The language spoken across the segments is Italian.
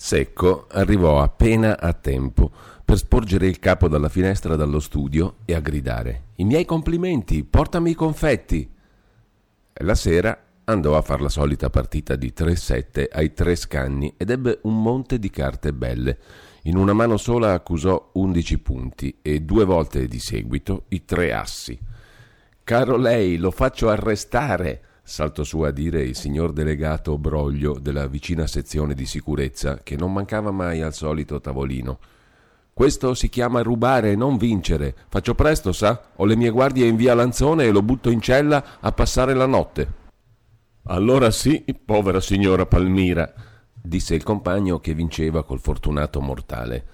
Secco arrivò appena a tempo per sporgere il capo dalla finestra dallo studio e a gridare I miei complimenti, portami i confetti. La sera andò a far la solita partita di 3-7 ai tre scanni ed ebbe un monte di carte belle. In una mano sola accusò 11 punti e due volte di seguito i tre assi. Caro lei, lo faccio arrestare, saltò su a dire il signor delegato Broglio della vicina sezione di sicurezza, che non mancava mai al solito tavolino. Questo si chiama rubare, non vincere. Faccio presto, sa? Ho le mie guardie in via Lanzone e lo butto in cella a passare la notte. Allora sì, povera signora Palmira, disse il compagno che vinceva col fortunato mortale.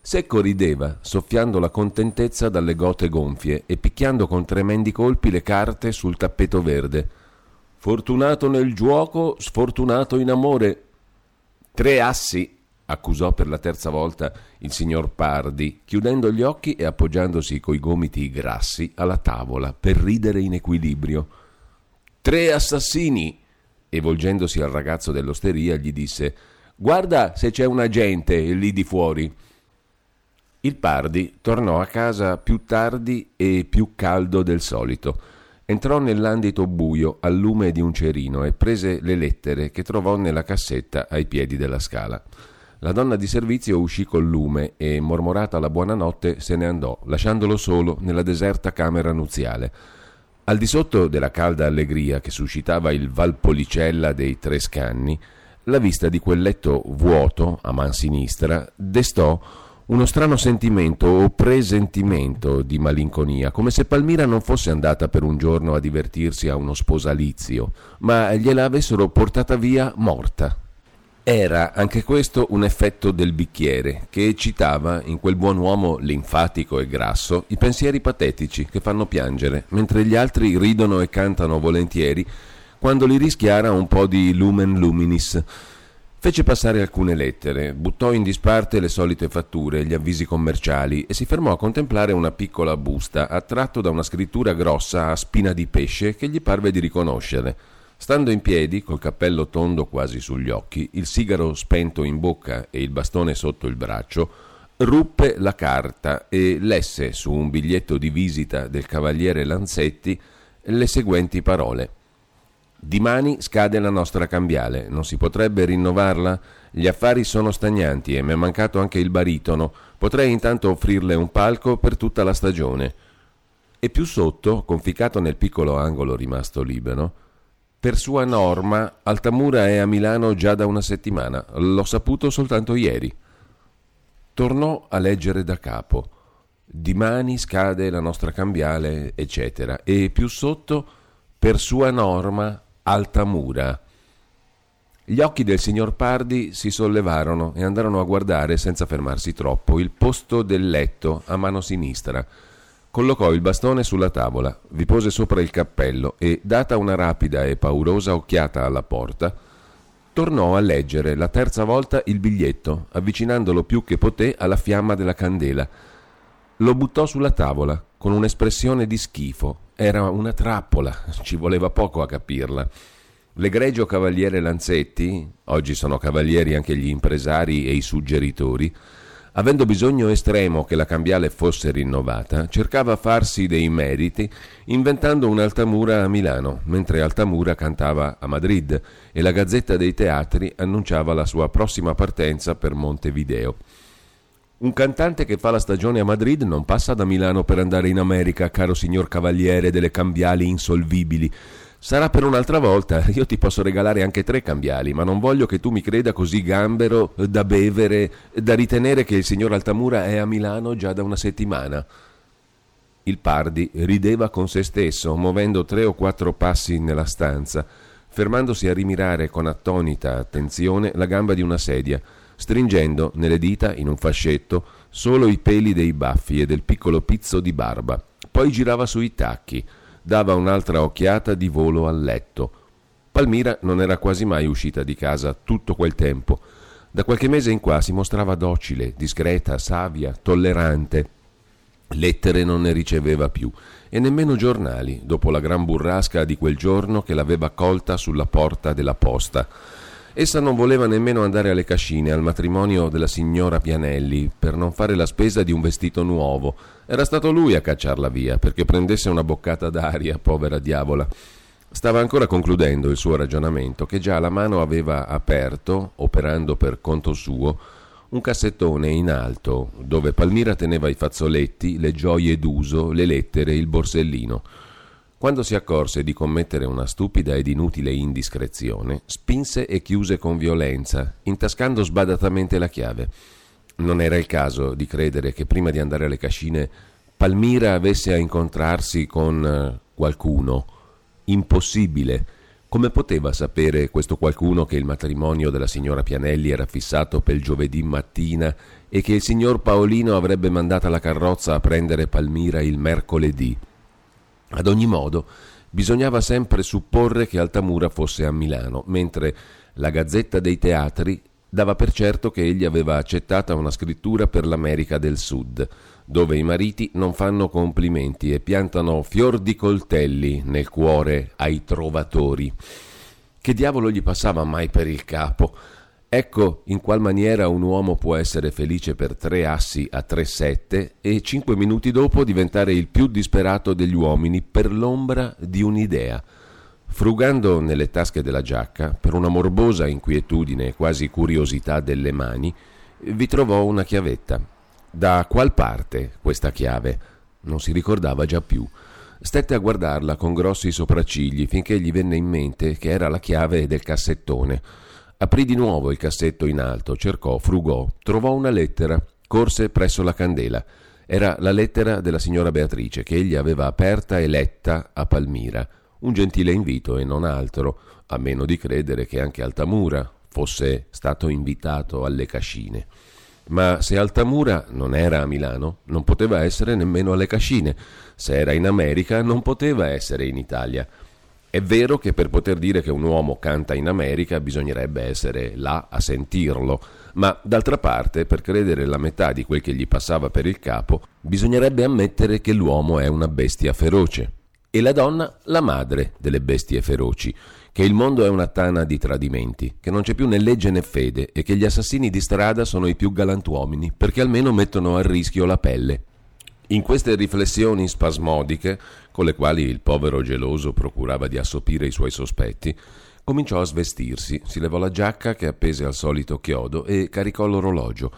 Secco rideva, soffiando la contentezza dalle gote gonfie e picchiando con tremendi colpi le carte sul tappeto verde. Fortunato nel giuoco, sfortunato in amore. Tre assi, accusò per la terza volta il signor Pardi, chiudendo gli occhi e appoggiandosi coi gomiti grassi alla tavola per ridere in equilibrio. Tre assassini! E volgendosi al ragazzo dell'osteria gli disse Guarda se c'è un agente lì di fuori. Il Pardi tornò a casa più tardi e più caldo del solito. Entrò nell'andito buio al lume di un cerino e prese le lettere che trovò nella cassetta ai piedi della scala. La donna di servizio uscì col lume e, mormorata la buonanotte, se ne andò, lasciandolo solo nella deserta camera nuziale. Al di sotto della calda allegria che suscitava il Valpolicella dei Tre Scanni, la vista di quel letto vuoto, a man sinistra, destò uno strano sentimento o presentimento di malinconia, come se Palmira non fosse andata per un giorno a divertirsi a uno sposalizio, ma gliela avessero portata via morta. Era anche questo un effetto del bicchiere, che eccitava in quel buon uomo linfatico e grasso i pensieri patetici che fanno piangere, mentre gli altri ridono e cantano volentieri quando li rischiara un po' di lumen luminis. Fece passare alcune lettere, buttò in disparte le solite fatture, gli avvisi commerciali e si fermò a contemplare una piccola busta, attratto da una scrittura grossa a spina di pesce che gli parve di riconoscere. Stando in piedi, col cappello tondo quasi sugli occhi, il sigaro spento in bocca e il bastone sotto il braccio, ruppe la carta e lesse su un biglietto di visita del cavaliere Lanzetti le seguenti parole. Dimani scade la nostra cambiale, non si potrebbe rinnovarla? Gli affari sono stagnanti e mi è mancato anche il baritono. Potrei intanto offrirle un palco per tutta la stagione. E più sotto, conficato nel piccolo angolo rimasto libero, per sua norma, Altamura è a Milano già da una settimana. L'ho saputo soltanto ieri. Tornò a leggere da capo. Dimani scade la nostra cambiale, eccetera. E più sotto, per sua norma, Altamura. Gli occhi del signor Pardi si sollevarono e andarono a guardare, senza fermarsi troppo, il posto del letto a mano sinistra Collocò il bastone sulla tavola, vi pose sopra il cappello e, data una rapida e paurosa occhiata alla porta, tornò a leggere la terza volta il biglietto, avvicinandolo più che poté alla fiamma della candela. Lo buttò sulla tavola con un'espressione di schifo. Era una trappola, ci voleva poco a capirla. L'egregio cavaliere Lanzetti, oggi sono cavalieri anche gli impresari e i suggeritori, avendo bisogno estremo che la cambiale fosse rinnovata, cercava farsi dei meriti inventando un'Altamura a Milano, mentre Altamura cantava a Madrid e la Gazzetta dei Teatri annunciava la sua prossima partenza per Montevideo. Un cantante che fa la stagione a Madrid non passa da Milano per andare in America, caro signor cavaliere delle cambiali insolvibili, Sarà per un'altra volta, io ti posso regalare anche tre cambiali, ma non voglio che tu mi creda così gambero da bevere, da ritenere che il signor Altamura è a Milano già da una settimana. Il Pardi rideva con se stesso, muovendo tre o quattro passi nella stanza, fermandosi a rimirare con attonita attenzione la gamba di una sedia, stringendo nelle dita, in un fascetto, solo i peli dei baffi e del piccolo pizzo di barba. Poi girava sui tacchi dava un'altra occhiata di volo al letto. Palmira non era quasi mai uscita di casa tutto quel tempo. Da qualche mese in qua si mostrava docile, discreta, savia, tollerante. Lettere non ne riceveva più e nemmeno giornali, dopo la gran burrasca di quel giorno che l'aveva colta sulla porta della posta. Essa non voleva nemmeno andare alle cascine al matrimonio della signora Pianelli per non fare la spesa di un vestito nuovo. Era stato lui a cacciarla via perché prendesse una boccata d'aria, povera diavola. Stava ancora concludendo il suo ragionamento che già la mano aveva aperto, operando per conto suo, un cassettone in alto dove Palmira teneva i fazzoletti, le gioie d'uso, le lettere, il borsellino. Quando si accorse di commettere una stupida ed inutile indiscrezione, spinse e chiuse con violenza, intascando sbadatamente la chiave. Non era il caso di credere che prima di andare alle cascine Palmira avesse a incontrarsi con eh, qualcuno. Impossibile. Come poteva sapere questo qualcuno che il matrimonio della signora Pianelli era fissato per giovedì mattina e che il signor Paolino avrebbe mandata la carrozza a prendere Palmira il mercoledì? Ad ogni modo, bisognava sempre supporre che Altamura fosse a Milano, mentre la Gazzetta dei Teatri dava per certo che egli aveva accettata una scrittura per l'America del Sud, dove i mariti non fanno complimenti e piantano fior di coltelli nel cuore ai trovatori. Che diavolo gli passava mai per il capo? Ecco in qual maniera un uomo può essere felice per tre assi a tre sette e cinque minuti dopo diventare il più disperato degli uomini per l'ombra di un'idea. Frugando nelle tasche della giacca, per una morbosa inquietudine e quasi curiosità delle mani, vi trovò una chiavetta. Da qual parte questa chiave? Non si ricordava già più. Stette a guardarla con grossi sopraccigli finché gli venne in mente che era la chiave del cassettone Aprì di nuovo il cassetto in alto, cercò, frugò, trovò una lettera, corse presso la candela. Era la lettera della signora Beatrice che egli aveva aperta e letta a Palmira. Un gentile invito e non altro, a meno di credere che anche Altamura fosse stato invitato alle cascine. Ma se Altamura non era a Milano, non poteva essere nemmeno alle cascine. Se era in America, non poteva essere in Italia. È vero che per poter dire che un uomo canta in America bisognerebbe essere là a sentirlo, ma d'altra parte, per credere la metà di quel che gli passava per il capo, bisognerebbe ammettere che l'uomo è una bestia feroce e la donna la madre delle bestie feroci, che il mondo è una tana di tradimenti, che non c'è più né legge né fede e che gli assassini di strada sono i più galantuomini perché almeno mettono a rischio la pelle. In queste riflessioni spasmodiche, con le quali il povero geloso procurava di assopire i suoi sospetti, cominciò a svestirsi, si levò la giacca che appese al solito chiodo e caricò l'orologio.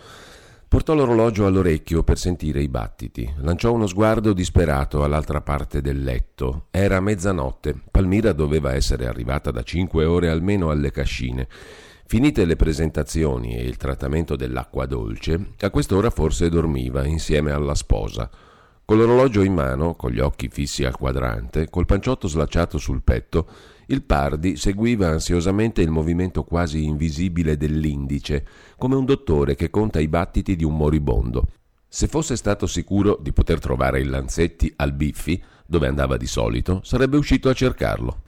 Portò l'orologio all'orecchio per sentire i battiti. Lanciò uno sguardo disperato all'altra parte del letto. Era mezzanotte. Palmira doveva essere arrivata da cinque ore almeno alle cascine. Finite le presentazioni e il trattamento dell'acqua dolce, a quest'ora forse dormiva insieme alla sposa. Con l'orologio in mano, con gli occhi fissi al quadrante, col panciotto slacciato sul petto, il Pardi seguiva ansiosamente il movimento quasi invisibile dell'indice, come un dottore che conta i battiti di un moribondo. Se fosse stato sicuro di poter trovare il Lanzetti al Biffi, dove andava di solito, sarebbe uscito a cercarlo.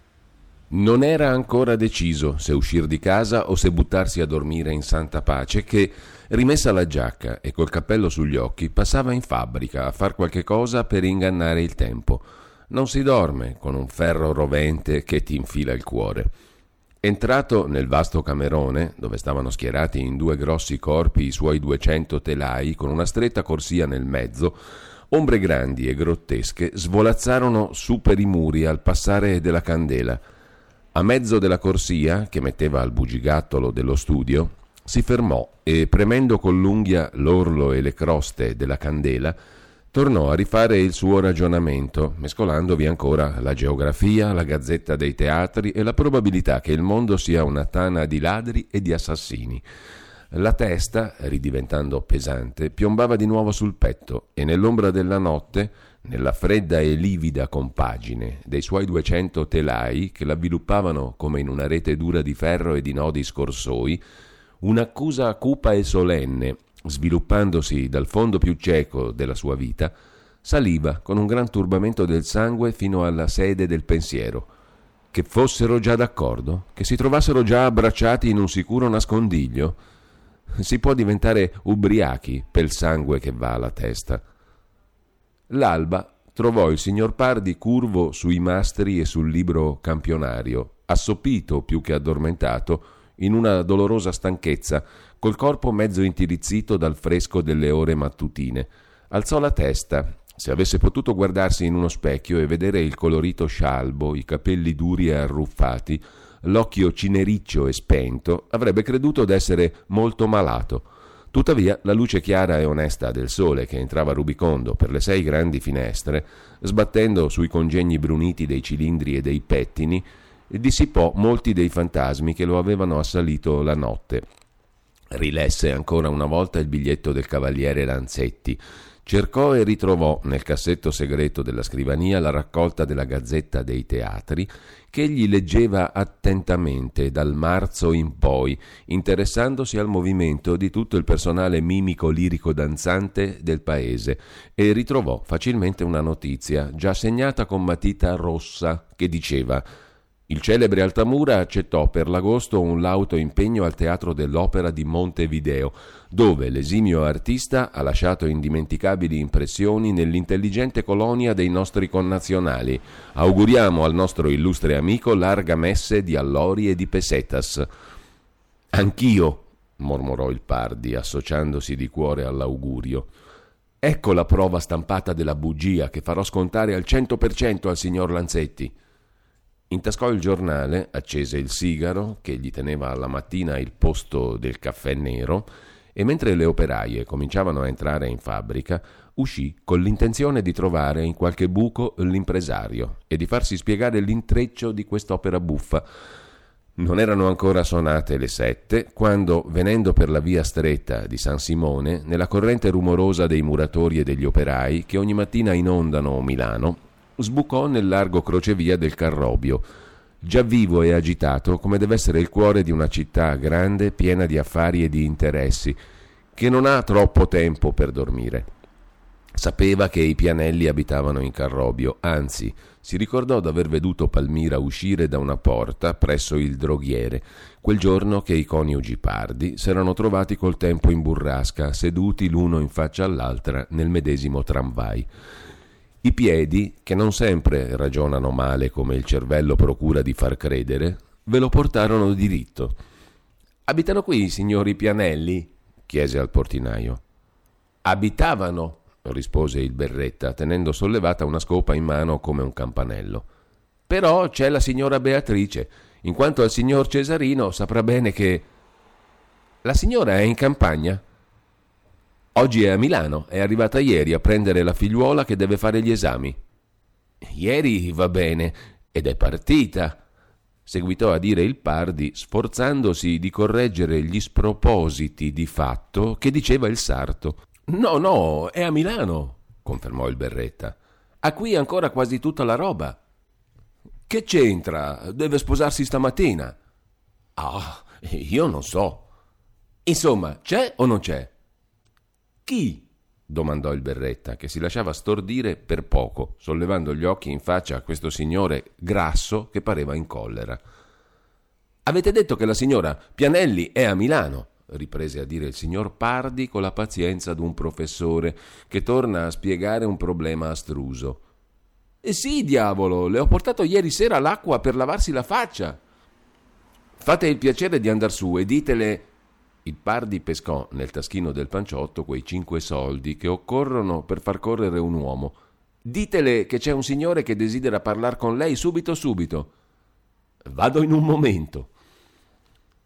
Non era ancora deciso se uscire di casa o se buttarsi a dormire in santa pace che, rimessa la giacca e col cappello sugli occhi, passava in fabbrica a far qualche cosa per ingannare il tempo. Non si dorme con un ferro rovente che ti infila il cuore. Entrato nel vasto camerone, dove stavano schierati in due grossi corpi i suoi duecento telai, con una stretta corsia nel mezzo, ombre grandi e grottesche svolazzarono su per i muri al passare della candela – a mezzo della corsia, che metteva al bugigattolo dello studio, si fermò e, premendo con l'unghia l'orlo e le croste della candela, tornò a rifare il suo ragionamento, mescolandovi ancora la geografia, la gazzetta dei teatri e la probabilità che il mondo sia una tana di ladri e di assassini. La testa, ridiventando pesante, piombava di nuovo sul petto e nell'ombra della notte nella fredda e livida compagine dei suoi duecento telai che l'avviluppavano come in una rete dura di ferro e di nodi scorsoi, un'accusa cupa e solenne, sviluppandosi dal fondo più cieco della sua vita, saliva con un gran turbamento del sangue fino alla sede del pensiero. Che fossero già d'accordo, che si trovassero già abbracciati in un sicuro nascondiglio. Si può diventare ubriachi pel sangue che va alla testa. L'alba trovò il signor Pardi curvo sui mastri e sul libro campionario, assopito più che addormentato, in una dolorosa stanchezza, col corpo mezzo intirizzito dal fresco delle ore mattutine. Alzò la testa. Se avesse potuto guardarsi in uno specchio e vedere il colorito scialbo, i capelli duri e arruffati, l'occhio cinericcio e spento, avrebbe creduto d'essere molto malato. Tuttavia la luce chiara e onesta del sole che entrava rubicondo per le sei grandi finestre, sbattendo sui congegni bruniti dei cilindri e dei pettini, dissipò molti dei fantasmi che lo avevano assalito la notte. Rilesse ancora una volta il biglietto del cavaliere Lanzetti, cercò e ritrovò nel cassetto segreto della scrivania la raccolta della Gazzetta dei Teatri che egli leggeva attentamente dal marzo in poi, interessandosi al movimento di tutto il personale mimico lirico danzante del paese, e ritrovò facilmente una notizia, già segnata con matita rossa, che diceva il celebre Altamura accettò per l'agosto un lauto impegno al Teatro dell'Opera di Montevideo, dove l'esimio artista ha lasciato indimenticabili impressioni nell'intelligente colonia dei nostri connazionali. Auguriamo al nostro illustre amico larga messe di allori e di pesetas. Anch'io, mormorò il Pardi, associandosi di cuore all'augurio. Ecco la prova stampata della bugia che farò scontare al cento per cento al signor Lanzetti. Intascò il giornale, accese il sigaro che gli teneva alla mattina il posto del caffè nero e mentre le operaie cominciavano a entrare in fabbrica, uscì con l'intenzione di trovare in qualche buco l'impresario e di farsi spiegare l'intreccio di quest'opera buffa. Non erano ancora suonate le sette quando, venendo per la via stretta di San Simone, nella corrente rumorosa dei muratori e degli operai che ogni mattina inondano Milano, sbucò nel largo crocevia del Carrobio, già vivo e agitato come deve essere il cuore di una città grande, piena di affari e di interessi, che non ha troppo tempo per dormire. Sapeva che i pianelli abitavano in Carrobio, anzi, si ricordò d'aver veduto Palmira uscire da una porta presso il droghiere, quel giorno che i coniugi Pardi s'erano trovati col tempo in burrasca, seduti l'uno in faccia all'altra nel medesimo tramvai. I piedi, che non sempre ragionano male come il cervello procura di far credere, ve lo portarono diritto. Abitano qui i signori Pianelli? chiese al portinaio. Abitavano, rispose il berretta, tenendo sollevata una scopa in mano come un campanello. Però c'è la signora Beatrice, in quanto al signor Cesarino saprà bene che... La signora è in campagna? Oggi è a Milano, è arrivata ieri a prendere la figliuola che deve fare gli esami. Ieri va bene, ed è partita, seguitò a dire il Pardi, sforzandosi di correggere gli spropositi di fatto che diceva il sarto. No, no, è a Milano, confermò il Berretta. Ha qui ancora quasi tutta la roba. Che c'entra? Deve sposarsi stamattina. Ah, io non so. Insomma, c'è o non c'è? Chi? domandò il berretta, che si lasciava stordire per poco, sollevando gli occhi in faccia a questo signore grasso che pareva in collera. Avete detto che la signora Pianelli è a Milano, riprese a dire il signor Pardi con la pazienza d'un professore che torna a spiegare un problema astruso. Eh sì, diavolo, le ho portato ieri sera l'acqua per lavarsi la faccia. Fate il piacere di andar su e ditele il Pardi pescò nel taschino del panciotto quei cinque soldi che occorrono per far correre un uomo. Ditele che c'è un signore che desidera parlar con lei subito subito. Vado in un momento.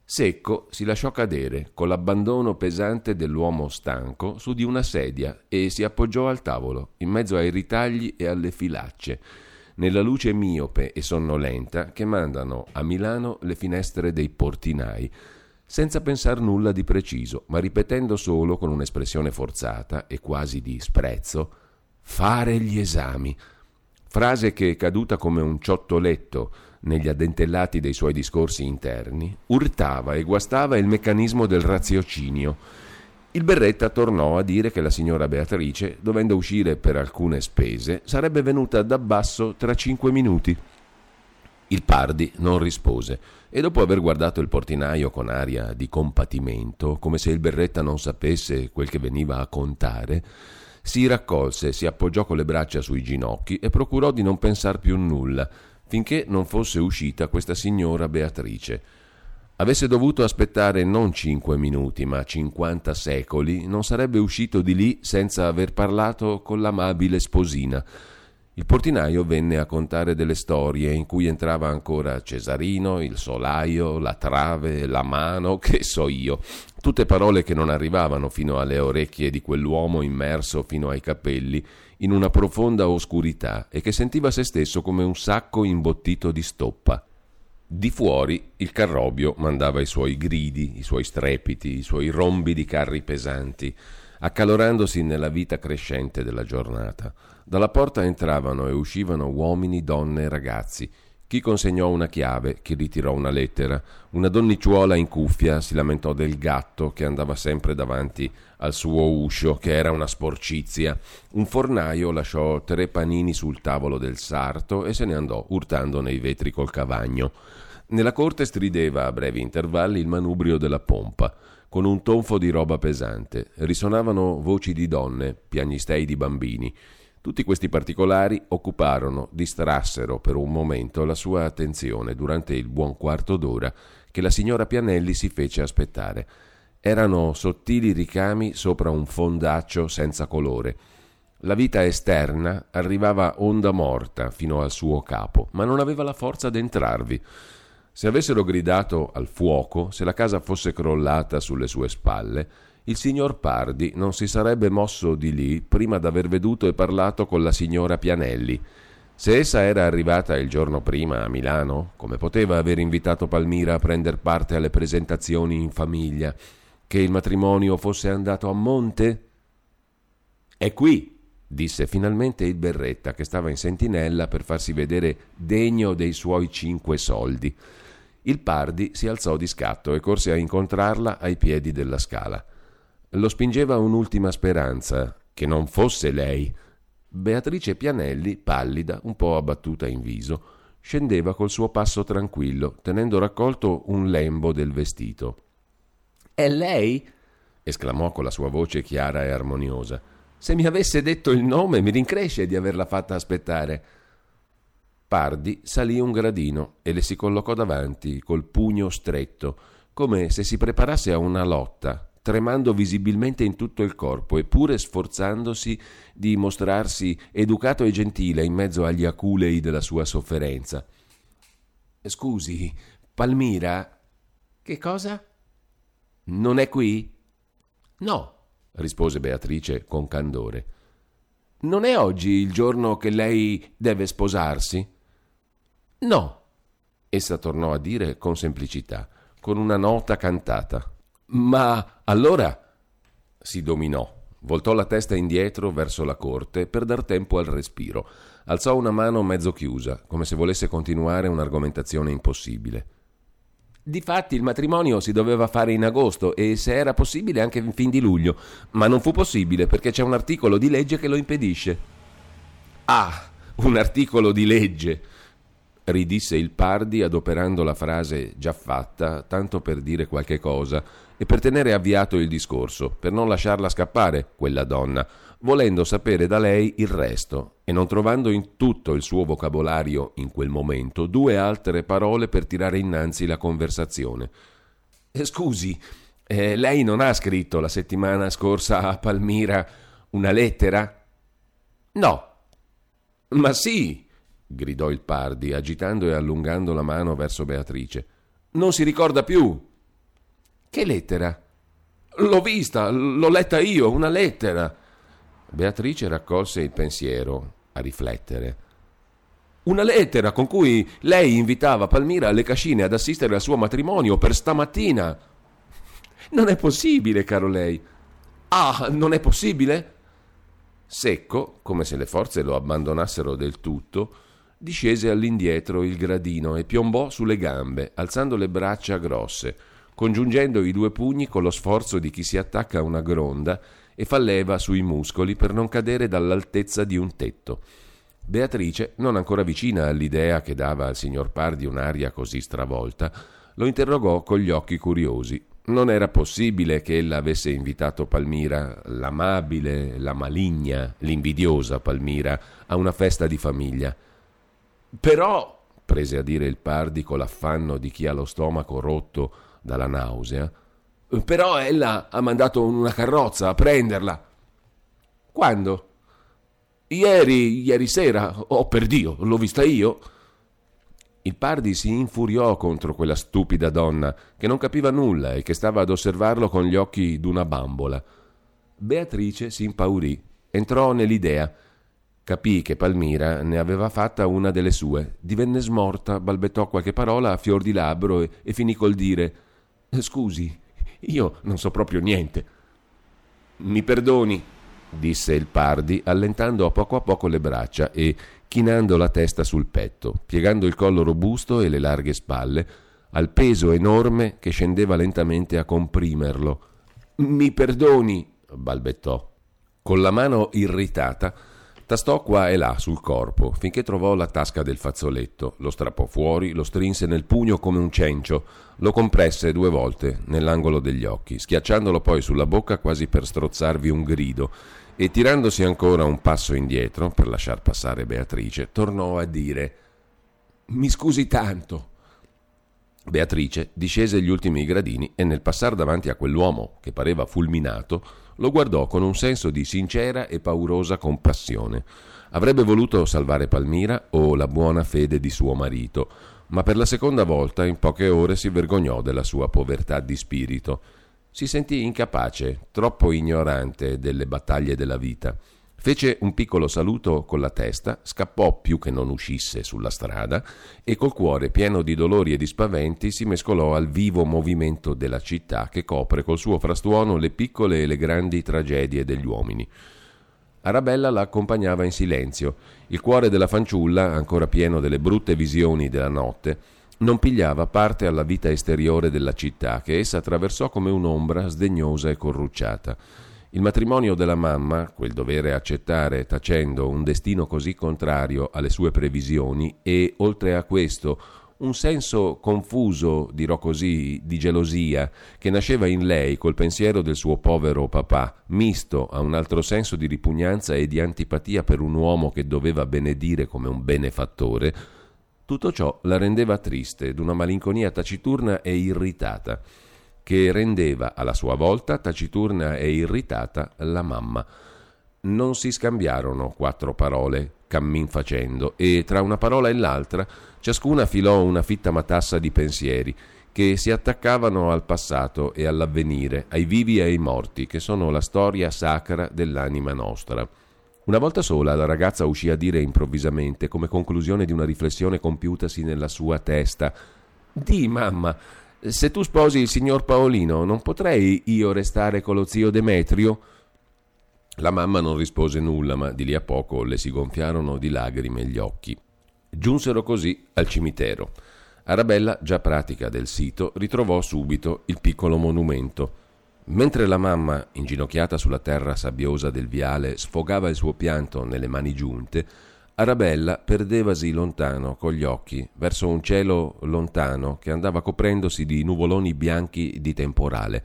Secco si lasciò cadere, con l'abbandono pesante dell'uomo stanco, su di una sedia e si appoggiò al tavolo, in mezzo ai ritagli e alle filacce, nella luce miope e sonnolenta che mandano a Milano le finestre dei portinai, senza pensar nulla di preciso, ma ripetendo solo con un'espressione forzata e quasi di sprezzo fare gli esami. Frase che, caduta come un ciottoletto negli addentellati dei suoi discorsi interni, urtava e guastava il meccanismo del raziocinio. Il Berretta tornò a dire che la signora Beatrice, dovendo uscire per alcune spese, sarebbe venuta da basso tra cinque minuti. Il Pardi non rispose e dopo aver guardato il portinaio con aria di compatimento, come se il berretta non sapesse quel che veniva a contare, si raccolse, si appoggiò con le braccia sui ginocchi e procurò di non pensar più nulla, finché non fosse uscita questa signora Beatrice. avesse dovuto aspettare non cinque minuti, ma cinquanta secoli, non sarebbe uscito di lì senza aver parlato con l'amabile sposina. Il portinaio venne a contare delle storie in cui entrava ancora Cesarino, il solaio, la trave, la mano, che so io, tutte parole che non arrivavano fino alle orecchie di quell'uomo immerso fino ai capelli in una profonda oscurità e che sentiva se stesso come un sacco imbottito di stoppa. Di fuori il carrobio mandava i suoi gridi, i suoi strepiti, i suoi rombi di carri pesanti, accalorandosi nella vita crescente della giornata. Dalla porta entravano e uscivano uomini, donne e ragazzi. Chi consegnò una chiave, chi ritirò una lettera. Una donnicciuola in cuffia si lamentò del gatto che andava sempre davanti al suo uscio, che era una sporcizia. Un fornaio lasciò tre panini sul tavolo del sarto e se ne andò urtando nei vetri col cavagno. Nella corte strideva a brevi intervalli il manubrio della pompa, con un tonfo di roba pesante. Risonavano voci di donne, piagnistei di bambini. Tutti questi particolari occuparono, distrassero per un momento la sua attenzione durante il buon quarto d'ora che la signora Pianelli si fece aspettare. Erano sottili ricami sopra un fondaccio senza colore. La vita esterna arrivava onda morta fino al suo capo, ma non aveva la forza d'entrarvi. Se avessero gridato al fuoco, se la casa fosse crollata sulle sue spalle, il signor Pardi non si sarebbe mosso di lì prima d'aver veduto e parlato con la signora Pianelli. Se essa era arrivata il giorno prima a Milano, come poteva aver invitato Palmira a prendere parte alle presentazioni in famiglia? Che il matrimonio fosse andato a monte? È qui, disse finalmente il berretta che stava in sentinella per farsi vedere degno dei suoi cinque soldi. Il Pardi si alzò di scatto e corse a incontrarla ai piedi della scala. Lo spingeva un'ultima speranza, che non fosse lei. Beatrice Pianelli, pallida, un po' abbattuta in viso, scendeva col suo passo tranquillo, tenendo raccolto un lembo del vestito. È lei? esclamò con la sua voce chiara e armoniosa. Se mi avesse detto il nome mi rincresce di averla fatta aspettare. Pardi salì un gradino e le si collocò davanti col pugno stretto, come se si preparasse a una lotta, tremando visibilmente in tutto il corpo, eppure sforzandosi di mostrarsi educato e gentile in mezzo agli aculei della sua sofferenza. Scusi, Palmira? Che cosa? Non è qui? No, rispose Beatrice con candore. Non è oggi il giorno che lei deve sposarsi? No, essa tornò a dire con semplicità, con una nota cantata. Ma allora si dominò, voltò la testa indietro verso la corte per dar tempo al respiro, alzò una mano mezzo chiusa, come se volesse continuare un'argomentazione impossibile. Difatti il matrimonio si doveva fare in agosto e se era possibile anche in fin di luglio, ma non fu possibile perché c'è un articolo di legge che lo impedisce. Ah, un articolo di legge! Ridisse il Pardi adoperando la frase già fatta, tanto per dire qualche cosa e per tenere avviato il discorso, per non lasciarla scappare, quella donna, volendo sapere da lei il resto e non trovando in tutto il suo vocabolario in quel momento due altre parole per tirare innanzi la conversazione. Eh, scusi, eh, lei non ha scritto la settimana scorsa a Palmira una lettera? No. Ma sì, gridò il Pardi, agitando e allungando la mano verso Beatrice. Non si ricorda più. Che lettera? L'ho vista, l'ho letta io, una lettera. Beatrice raccolse il pensiero a riflettere. Una lettera con cui lei invitava Palmira alle cascine ad assistere al suo matrimonio per stamattina. Non è possibile, caro lei. Ah, non è possibile? Secco, come se le forze lo abbandonassero del tutto, discese all'indietro il gradino e piombò sulle gambe, alzando le braccia grosse, congiungendo i due pugni con lo sforzo di chi si attacca a una gronda e fa leva sui muscoli per non cadere dall'altezza di un tetto. Beatrice, non ancora vicina all'idea che dava al signor Pardi un'aria così stravolta, lo interrogò con gli occhi curiosi. Non era possibile che ella avesse invitato Palmira, l'amabile, la maligna, l'invidiosa Palmira, a una festa di famiglia. Però, prese a dire il Pardi con l'affanno di chi ha lo stomaco rotto dalla nausea. Però ella ha mandato una carrozza a prenderla. Quando? Ieri, ieri sera. Oh, per Dio, l'ho vista io. Il Pardi si infuriò contro quella stupida donna che non capiva nulla e che stava ad osservarlo con gli occhi d'una bambola. Beatrice si impaurì, entrò nell'idea. Capì che Palmira ne aveva fatta una delle sue, divenne smorta, balbettò qualche parola a fior di labbro e, e finì col dire: Scusi, io non so proprio niente. Mi perdoni, disse il Pardi, allentando a poco a poco le braccia e chinando la testa sul petto, piegando il collo robusto e le larghe spalle, al peso enorme che scendeva lentamente a comprimerlo. Mi perdoni, balbettò. Con la mano irritata tastò qua e là sul corpo finché trovò la tasca del fazzoletto, lo strappò fuori, lo strinse nel pugno come un cencio, lo compresse due volte nell'angolo degli occhi, schiacciandolo poi sulla bocca quasi per strozzarvi un grido e tirandosi ancora un passo indietro per lasciar passare Beatrice, tornò a dire Mi scusi tanto. Beatrice discese gli ultimi gradini e nel passare davanti a quell'uomo che pareva fulminato, lo guardò con un senso di sincera e paurosa compassione. Avrebbe voluto salvare Palmira o la buona fede di suo marito, ma per la seconda volta in poche ore si vergognò della sua povertà di spirito si sentì incapace, troppo ignorante delle battaglie della vita. Fece un piccolo saluto con la testa, scappò più che non uscisse sulla strada e col cuore pieno di dolori e di spaventi si mescolò al vivo movimento della città che copre col suo frastuono le piccole e le grandi tragedie degli uomini. Arabella la accompagnava in silenzio. Il cuore della fanciulla, ancora pieno delle brutte visioni della notte, non pigliava parte alla vita esteriore della città, che essa attraversò come un'ombra sdegnosa e corrucciata. Il matrimonio della mamma, quel dovere accettare tacendo un destino così contrario alle sue previsioni e, oltre a questo, un senso confuso, dirò così, di gelosia, che nasceva in lei col pensiero del suo povero papà, misto a un altro senso di ripugnanza e di antipatia per un uomo che doveva benedire come un benefattore, tutto ciò la rendeva triste, d'una malinconia taciturna e irritata, che rendeva alla sua volta taciturna e irritata la mamma. Non si scambiarono quattro parole, cammin facendo, e tra una parola e l'altra ciascuna filò una fitta matassa di pensieri che si attaccavano al passato e all'avvenire, ai vivi e ai morti, che sono la storia sacra dell'anima nostra. Una volta sola la ragazza uscì a dire improvvisamente, come conclusione di una riflessione compiutasi nella sua testa: Di, mamma, se tu sposi il signor Paolino, non potrei io restare con lo zio Demetrio? La mamma non rispose nulla, ma di lì a poco le si gonfiarono di lagrime gli occhi. Giunsero così al cimitero. Arabella, già pratica del sito, ritrovò subito il piccolo monumento. Mentre la mamma, inginocchiata sulla terra sabbiosa del viale, sfogava il suo pianto nelle mani giunte, Arabella perdevasi lontano con gli occhi verso un cielo lontano che andava coprendosi di nuvoloni bianchi di temporale.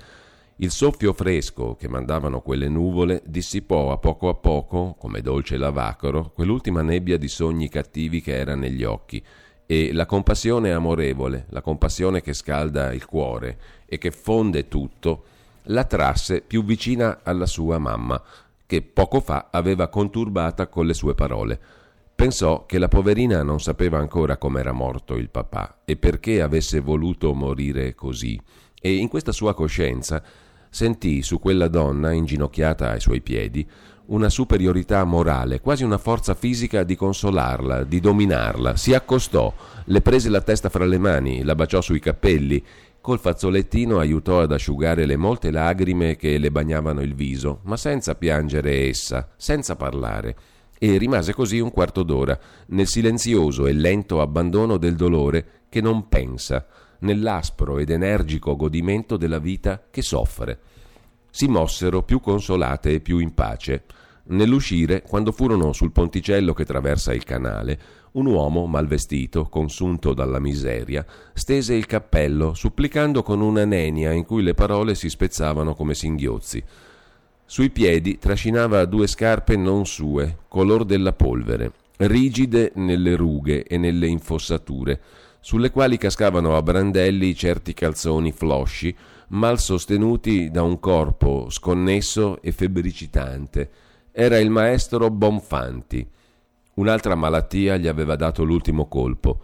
Il soffio fresco che mandavano quelle nuvole dissipò a poco a poco, come dolce lavacoro, quell'ultima nebbia di sogni cattivi che era negli occhi, e la compassione amorevole, la compassione che scalda il cuore e che fonde tutto, la trasse più vicina alla sua mamma, che poco fa aveva conturbata con le sue parole. Pensò che la poverina non sapeva ancora com'era morto il papà e perché avesse voluto morire così, e in questa sua coscienza sentì su quella donna inginocchiata ai suoi piedi una superiorità morale, quasi una forza fisica di consolarla, di dominarla. Si accostò, le prese la testa fra le mani, la baciò sui capelli Col fazzolettino aiutò ad asciugare le molte lagrime che le bagnavano il viso, ma senza piangere essa, senza parlare, e rimase così un quarto d'ora, nel silenzioso e lento abbandono del dolore che non pensa, nell'aspro ed energico godimento della vita che soffre. Si mossero più consolate e più in pace. Nell'uscire, quando furono sul ponticello che traversa il canale, un uomo mal vestito, consunto dalla miseria, stese il cappello, supplicando con una nenia in cui le parole si spezzavano come singhiozzi. Sui piedi trascinava due scarpe non sue, color della polvere, rigide nelle rughe e nelle infossature. sulle quali cascavano a brandelli certi calzoni flosci, mal sostenuti da un corpo sconnesso e febbricitante. Era il maestro Bonfanti. Un'altra malattia gli aveva dato l'ultimo colpo.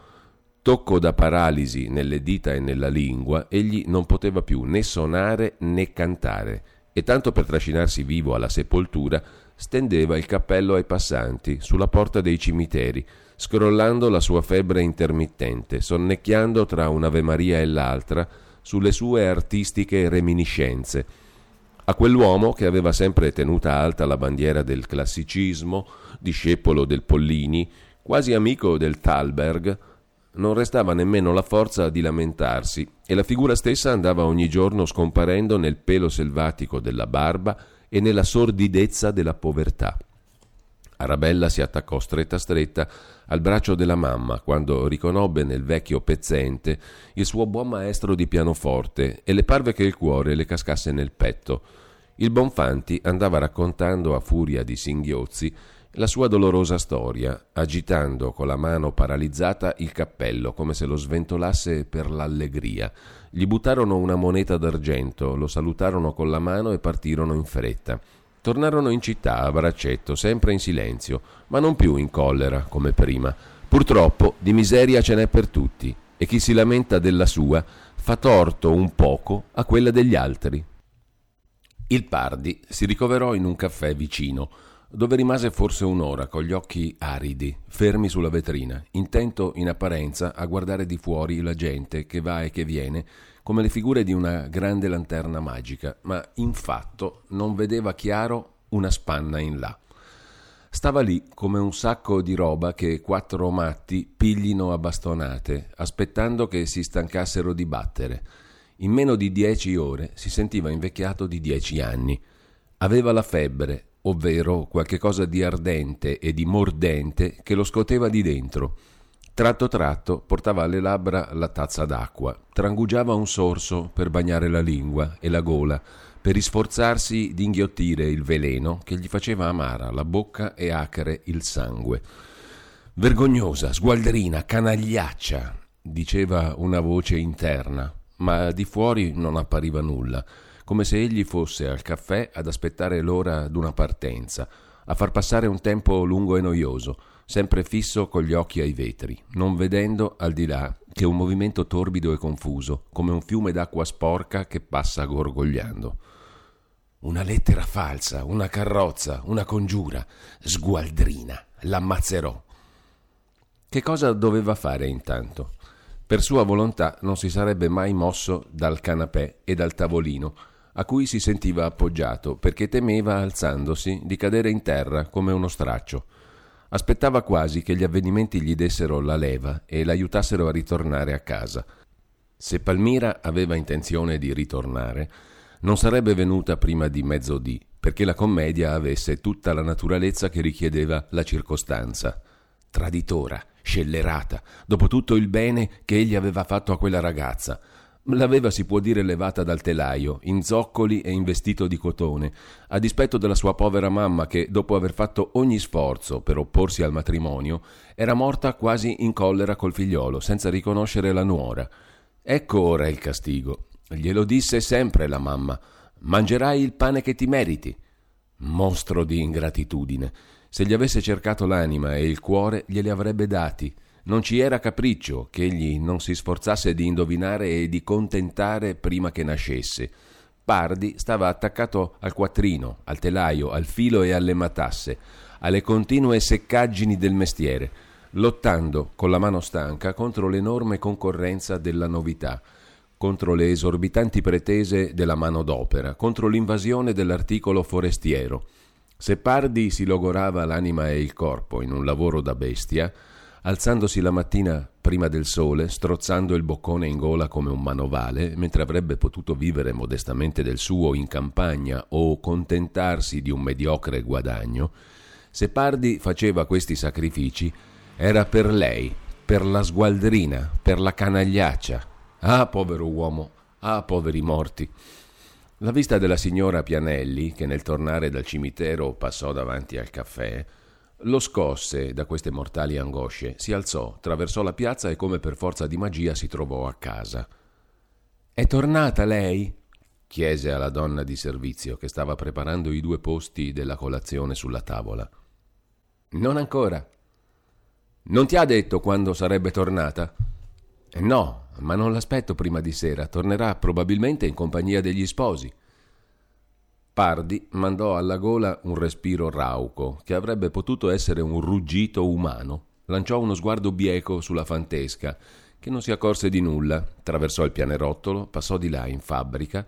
Tocco da paralisi nelle dita e nella lingua, egli non poteva più né suonare né cantare, e tanto per trascinarsi vivo alla sepoltura stendeva il cappello ai passanti sulla porta dei cimiteri, scrollando la sua febbre intermittente, sonnecchiando tra un'Ave Maria e l'altra sulle sue artistiche reminiscenze. A quell'uomo che aveva sempre tenuta alta la bandiera del classicismo, discepolo del Pollini, quasi amico del Thalberg, non restava nemmeno la forza di lamentarsi e la figura stessa andava ogni giorno scomparendo nel pelo selvatico della barba e nella sordidezza della povertà. Arabella si attaccò stretta stretta al braccio della mamma quando riconobbe nel vecchio pezzente il suo buon maestro di pianoforte e le parve che il cuore le cascasse nel petto. Il Bonfanti andava raccontando a furia di singhiozzi la sua dolorosa storia, agitando con la mano paralizzata il cappello come se lo sventolasse per l'allegria. Gli buttarono una moneta d'argento, lo salutarono con la mano e partirono in fretta. Tornarono in città a braccetto, sempre in silenzio, ma non più in collera come prima. Purtroppo di miseria ce n'è per tutti e chi si lamenta della sua fa torto un poco a quella degli altri. Il Pardi si ricoverò in un caffè vicino dove rimase forse un'ora con gli occhi aridi, fermi sulla vetrina, intento in apparenza a guardare di fuori la gente che va e che viene, come le figure di una grande lanterna magica, ma in fatto non vedeva chiaro una spanna in là. Stava lì come un sacco di roba che quattro matti piglino a bastonate, aspettando che si stancassero di battere. In meno di dieci ore si sentiva invecchiato di dieci anni. Aveva la febbre ovvero qualche cosa di ardente e di mordente che lo scoteva di dentro. Tratto tratto portava alle labbra la tazza d'acqua, trangugiava un sorso per bagnare la lingua e la gola, per risforzarsi di inghiottire il veleno che gli faceva amara la bocca e acre il sangue. Vergognosa, sgualderina, canagliaccia, diceva una voce interna, ma di fuori non appariva nulla come se egli fosse al caffè ad aspettare l'ora d'una partenza, a far passare un tempo lungo e noioso, sempre fisso con gli occhi ai vetri, non vedendo al di là che un movimento torbido e confuso, come un fiume d'acqua sporca che passa gorgogliando. Una lettera falsa, una carrozza, una congiura, sgualdrina, l'ammazzerò. Che cosa doveva fare intanto? Per sua volontà non si sarebbe mai mosso dal canapè e dal tavolino, a cui si sentiva appoggiato perché temeva, alzandosi, di cadere in terra come uno straccio. Aspettava quasi che gli avvenimenti gli dessero la leva e l'aiutassero a ritornare a casa. Se Palmira aveva intenzione di ritornare, non sarebbe venuta prima di mezzodì, perché la commedia avesse tutta la naturalezza che richiedeva la circostanza. Traditora, scellerata, dopo tutto il bene che egli aveva fatto a quella ragazza, L'aveva, si può dire, levata dal telaio, in zoccoli e in vestito di cotone, a dispetto della sua povera mamma che, dopo aver fatto ogni sforzo per opporsi al matrimonio, era morta quasi in collera col figliolo, senza riconoscere la nuora. Ecco ora il castigo. Glielo disse sempre la mamma. Mangerai il pane che ti meriti. Mostro di ingratitudine. Se gli avesse cercato l'anima e il cuore, glieli avrebbe dati. Non ci era capriccio che egli non si sforzasse di indovinare e di contentare prima che nascesse. Pardi stava attaccato al quattrino, al telaio, al filo e alle matasse, alle continue seccaggini del mestiere, lottando con la mano stanca contro l'enorme concorrenza della novità, contro le esorbitanti pretese della manodopera, contro l'invasione dell'articolo forestiero. Se Pardi si logorava l'anima e il corpo in un lavoro da bestia, alzandosi la mattina prima del sole, strozzando il boccone in gola come un manovale, mentre avrebbe potuto vivere modestamente del suo in campagna o contentarsi di un mediocre guadagno, se Pardi faceva questi sacrifici era per lei, per la sgualdrina, per la canagliaccia. Ah, povero uomo, ah, poveri morti. La vista della signora Pianelli, che nel tornare dal cimitero passò davanti al caffè, lo scosse da queste mortali angosce, si alzò, attraversò la piazza e come per forza di magia si trovò a casa. È tornata lei? chiese alla donna di servizio che stava preparando i due posti della colazione sulla tavola. Non ancora. Non ti ha detto quando sarebbe tornata? No, ma non l'aspetto prima di sera. Tornerà probabilmente in compagnia degli sposi. Pardi mandò alla gola un respiro rauco, che avrebbe potuto essere un ruggito umano. Lanciò uno sguardo bieco sulla fantesca, che non si accorse di nulla, attraversò il pianerottolo, passò di là in fabbrica,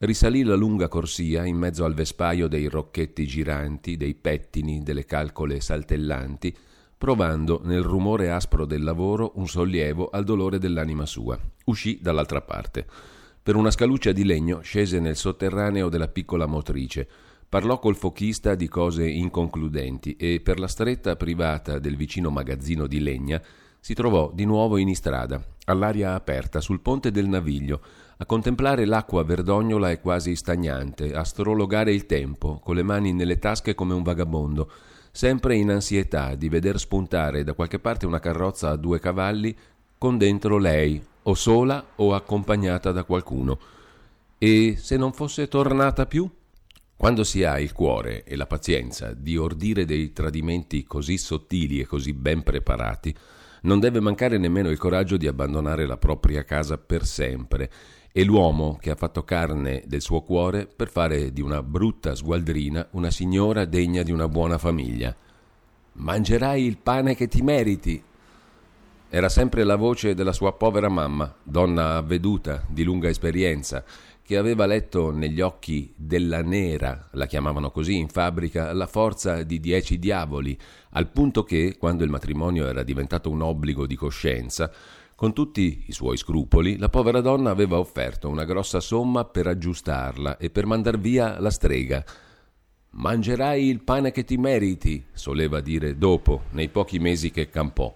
risalì la lunga corsia in mezzo al vespaio dei rocchetti giranti, dei pettini, delle calcole saltellanti, provando nel rumore aspro del lavoro un sollievo al dolore dell'anima sua. Uscì dall'altra parte. Per una scaluccia di legno scese nel sotterraneo della piccola motrice, parlò col fochista di cose inconcludenti e per la stretta privata del vicino magazzino di legna si trovò di nuovo in istrada, all'aria aperta, sul ponte del Naviglio, a contemplare l'acqua verdognola e quasi stagnante, a strologare il tempo, con le mani nelle tasche come un vagabondo, sempre in ansietà di veder spuntare da qualche parte una carrozza a due cavalli con dentro lei, o sola o accompagnata da qualcuno. E se non fosse tornata più? Quando si ha il cuore e la pazienza di ordire dei tradimenti così sottili e così ben preparati, non deve mancare nemmeno il coraggio di abbandonare la propria casa per sempre e l'uomo che ha fatto carne del suo cuore per fare di una brutta sgualdrina una signora degna di una buona famiglia. Mangerai il pane che ti meriti, era sempre la voce della sua povera mamma, donna avveduta, di lunga esperienza, che aveva letto negli occhi della nera, la chiamavano così in fabbrica, la forza di dieci diavoli, al punto che, quando il matrimonio era diventato un obbligo di coscienza, con tutti i suoi scrupoli, la povera donna aveva offerto una grossa somma per aggiustarla e per mandar via la strega. Mangerai il pane che ti meriti, soleva dire dopo, nei pochi mesi che campò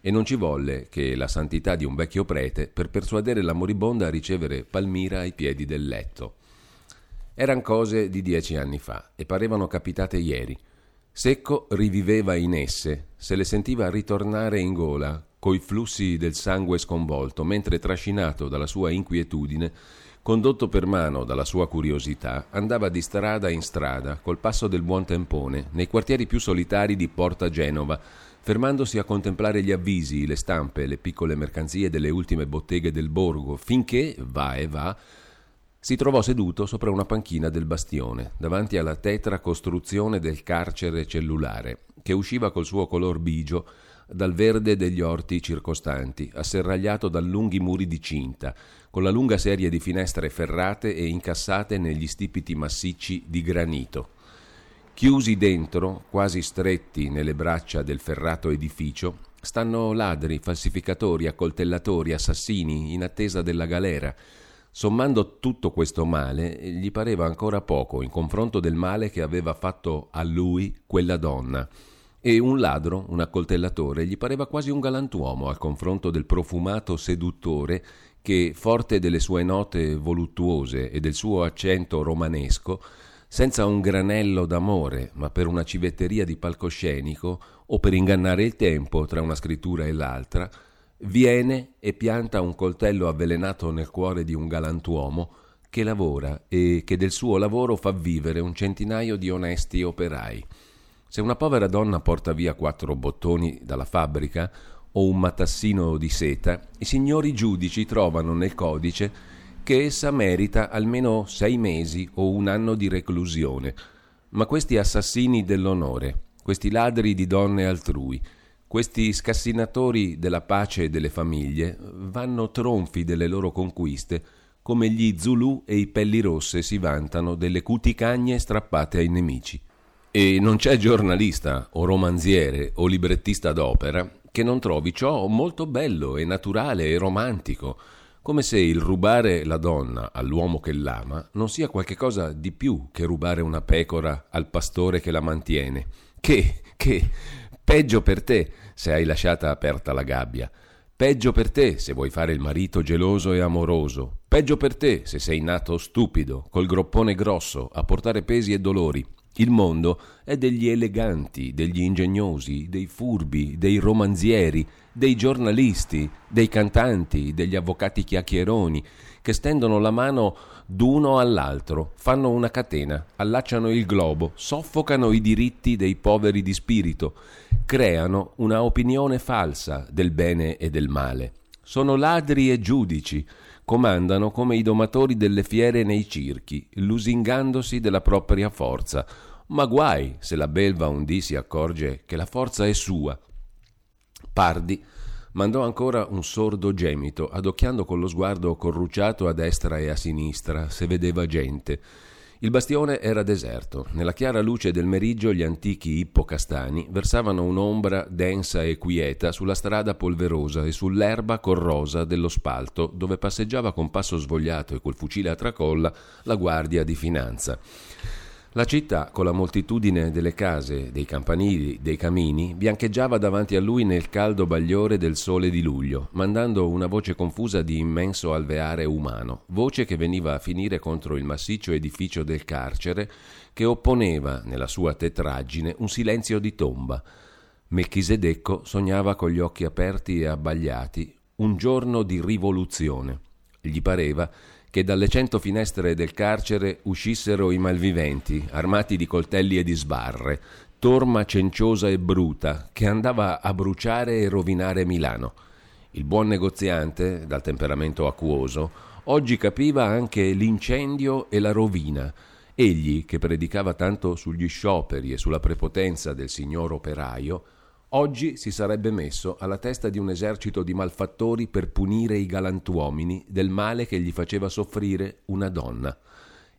e non ci volle che la santità di un vecchio prete per persuadere la moribonda a ricevere Palmira ai piedi del letto. Eran cose di dieci anni fa e parevano capitate ieri. Secco riviveva in esse, se le sentiva ritornare in gola, coi flussi del sangue sconvolto, mentre trascinato dalla sua inquietudine, condotto per mano dalla sua curiosità, andava di strada in strada, col passo del buon tempone, nei quartieri più solitari di Porta Genova, fermandosi a contemplare gli avvisi, le stampe, le piccole mercanzie delle ultime botteghe del borgo, finché, va e va, si trovò seduto sopra una panchina del bastione, davanti alla tetra costruzione del carcere cellulare, che usciva col suo color bigio dal verde degli orti circostanti, asserragliato da lunghi muri di cinta, con la lunga serie di finestre ferrate e incassate negli stipiti massicci di granito. Chiusi dentro, quasi stretti nelle braccia del ferrato edificio, stanno ladri, falsificatori, accoltellatori, assassini, in attesa della galera. Sommando tutto questo male, gli pareva ancora poco in confronto del male che aveva fatto a lui quella donna. E un ladro, un accoltellatore, gli pareva quasi un galantuomo al confronto del profumato seduttore che, forte delle sue note voluttuose e del suo accento romanesco, senza un granello d'amore, ma per una civetteria di palcoscenico o per ingannare il tempo tra una scrittura e l'altra, viene e pianta un coltello avvelenato nel cuore di un galantuomo che lavora e che del suo lavoro fa vivere un centinaio di onesti operai. Se una povera donna porta via quattro bottoni dalla fabbrica o un matassino di seta, i signori giudici trovano nel codice che essa merita almeno sei mesi o un anno di reclusione. Ma questi assassini dell'onore, questi ladri di donne altrui, questi scassinatori della pace e delle famiglie vanno tronfi delle loro conquiste come gli Zulu e i pelli rosse si vantano delle cuti cagne strappate ai nemici. E non c'è giornalista o romanziere o librettista d'opera che non trovi ciò molto bello e naturale e romantico, come se il rubare la donna all'uomo che l'ama non sia qualcosa di più che rubare una pecora al pastore che la mantiene. Che, che, peggio per te se hai lasciata aperta la gabbia. Peggio per te se vuoi fare il marito geloso e amoroso. Peggio per te se sei nato stupido, col groppone grosso, a portare pesi e dolori. Il mondo è degli eleganti, degli ingegnosi, dei furbi, dei romanzieri, dei giornalisti, dei cantanti, degli avvocati chiacchieroni, che stendono la mano d'uno all'altro, fanno una catena, allacciano il globo, soffocano i diritti dei poveri di spirito, creano una opinione falsa del bene e del male. Sono ladri e giudici, comandano come i domatori delle fiere nei circhi, lusingandosi della propria forza. Ma guai se la belva un dì si accorge che la forza è sua. Pardi mandò ancora un sordo gemito, adocchiando con lo sguardo corrucciato a destra e a sinistra, se vedeva gente. Il bastione era deserto. Nella chiara luce del meriggio gli antichi ippocastani versavano un'ombra densa e quieta sulla strada polverosa e sull'erba corrosa dello spalto, dove passeggiava con passo svogliato e col fucile a tracolla la guardia di finanza. La città, con la moltitudine delle case, dei campanili, dei camini, biancheggiava davanti a lui nel caldo bagliore del sole di luglio, mandando una voce confusa di immenso alveare umano, voce che veniva a finire contro il massiccio edificio del carcere che opponeva, nella sua tetraggine, un silenzio di tomba. Melchisedecco sognava con gli occhi aperti e abbagliati un giorno di rivoluzione. Gli pareva che dalle cento finestre del carcere uscissero i malviventi, armati di coltelli e di sbarre, torma cenciosa e bruta, che andava a bruciare e rovinare Milano. Il buon negoziante, dal temperamento acquoso, oggi capiva anche l'incendio e la rovina. Egli, che predicava tanto sugli scioperi e sulla prepotenza del signor operaio, Oggi si sarebbe messo alla testa di un esercito di malfattori per punire i galantuomini del male che gli faceva soffrire una donna.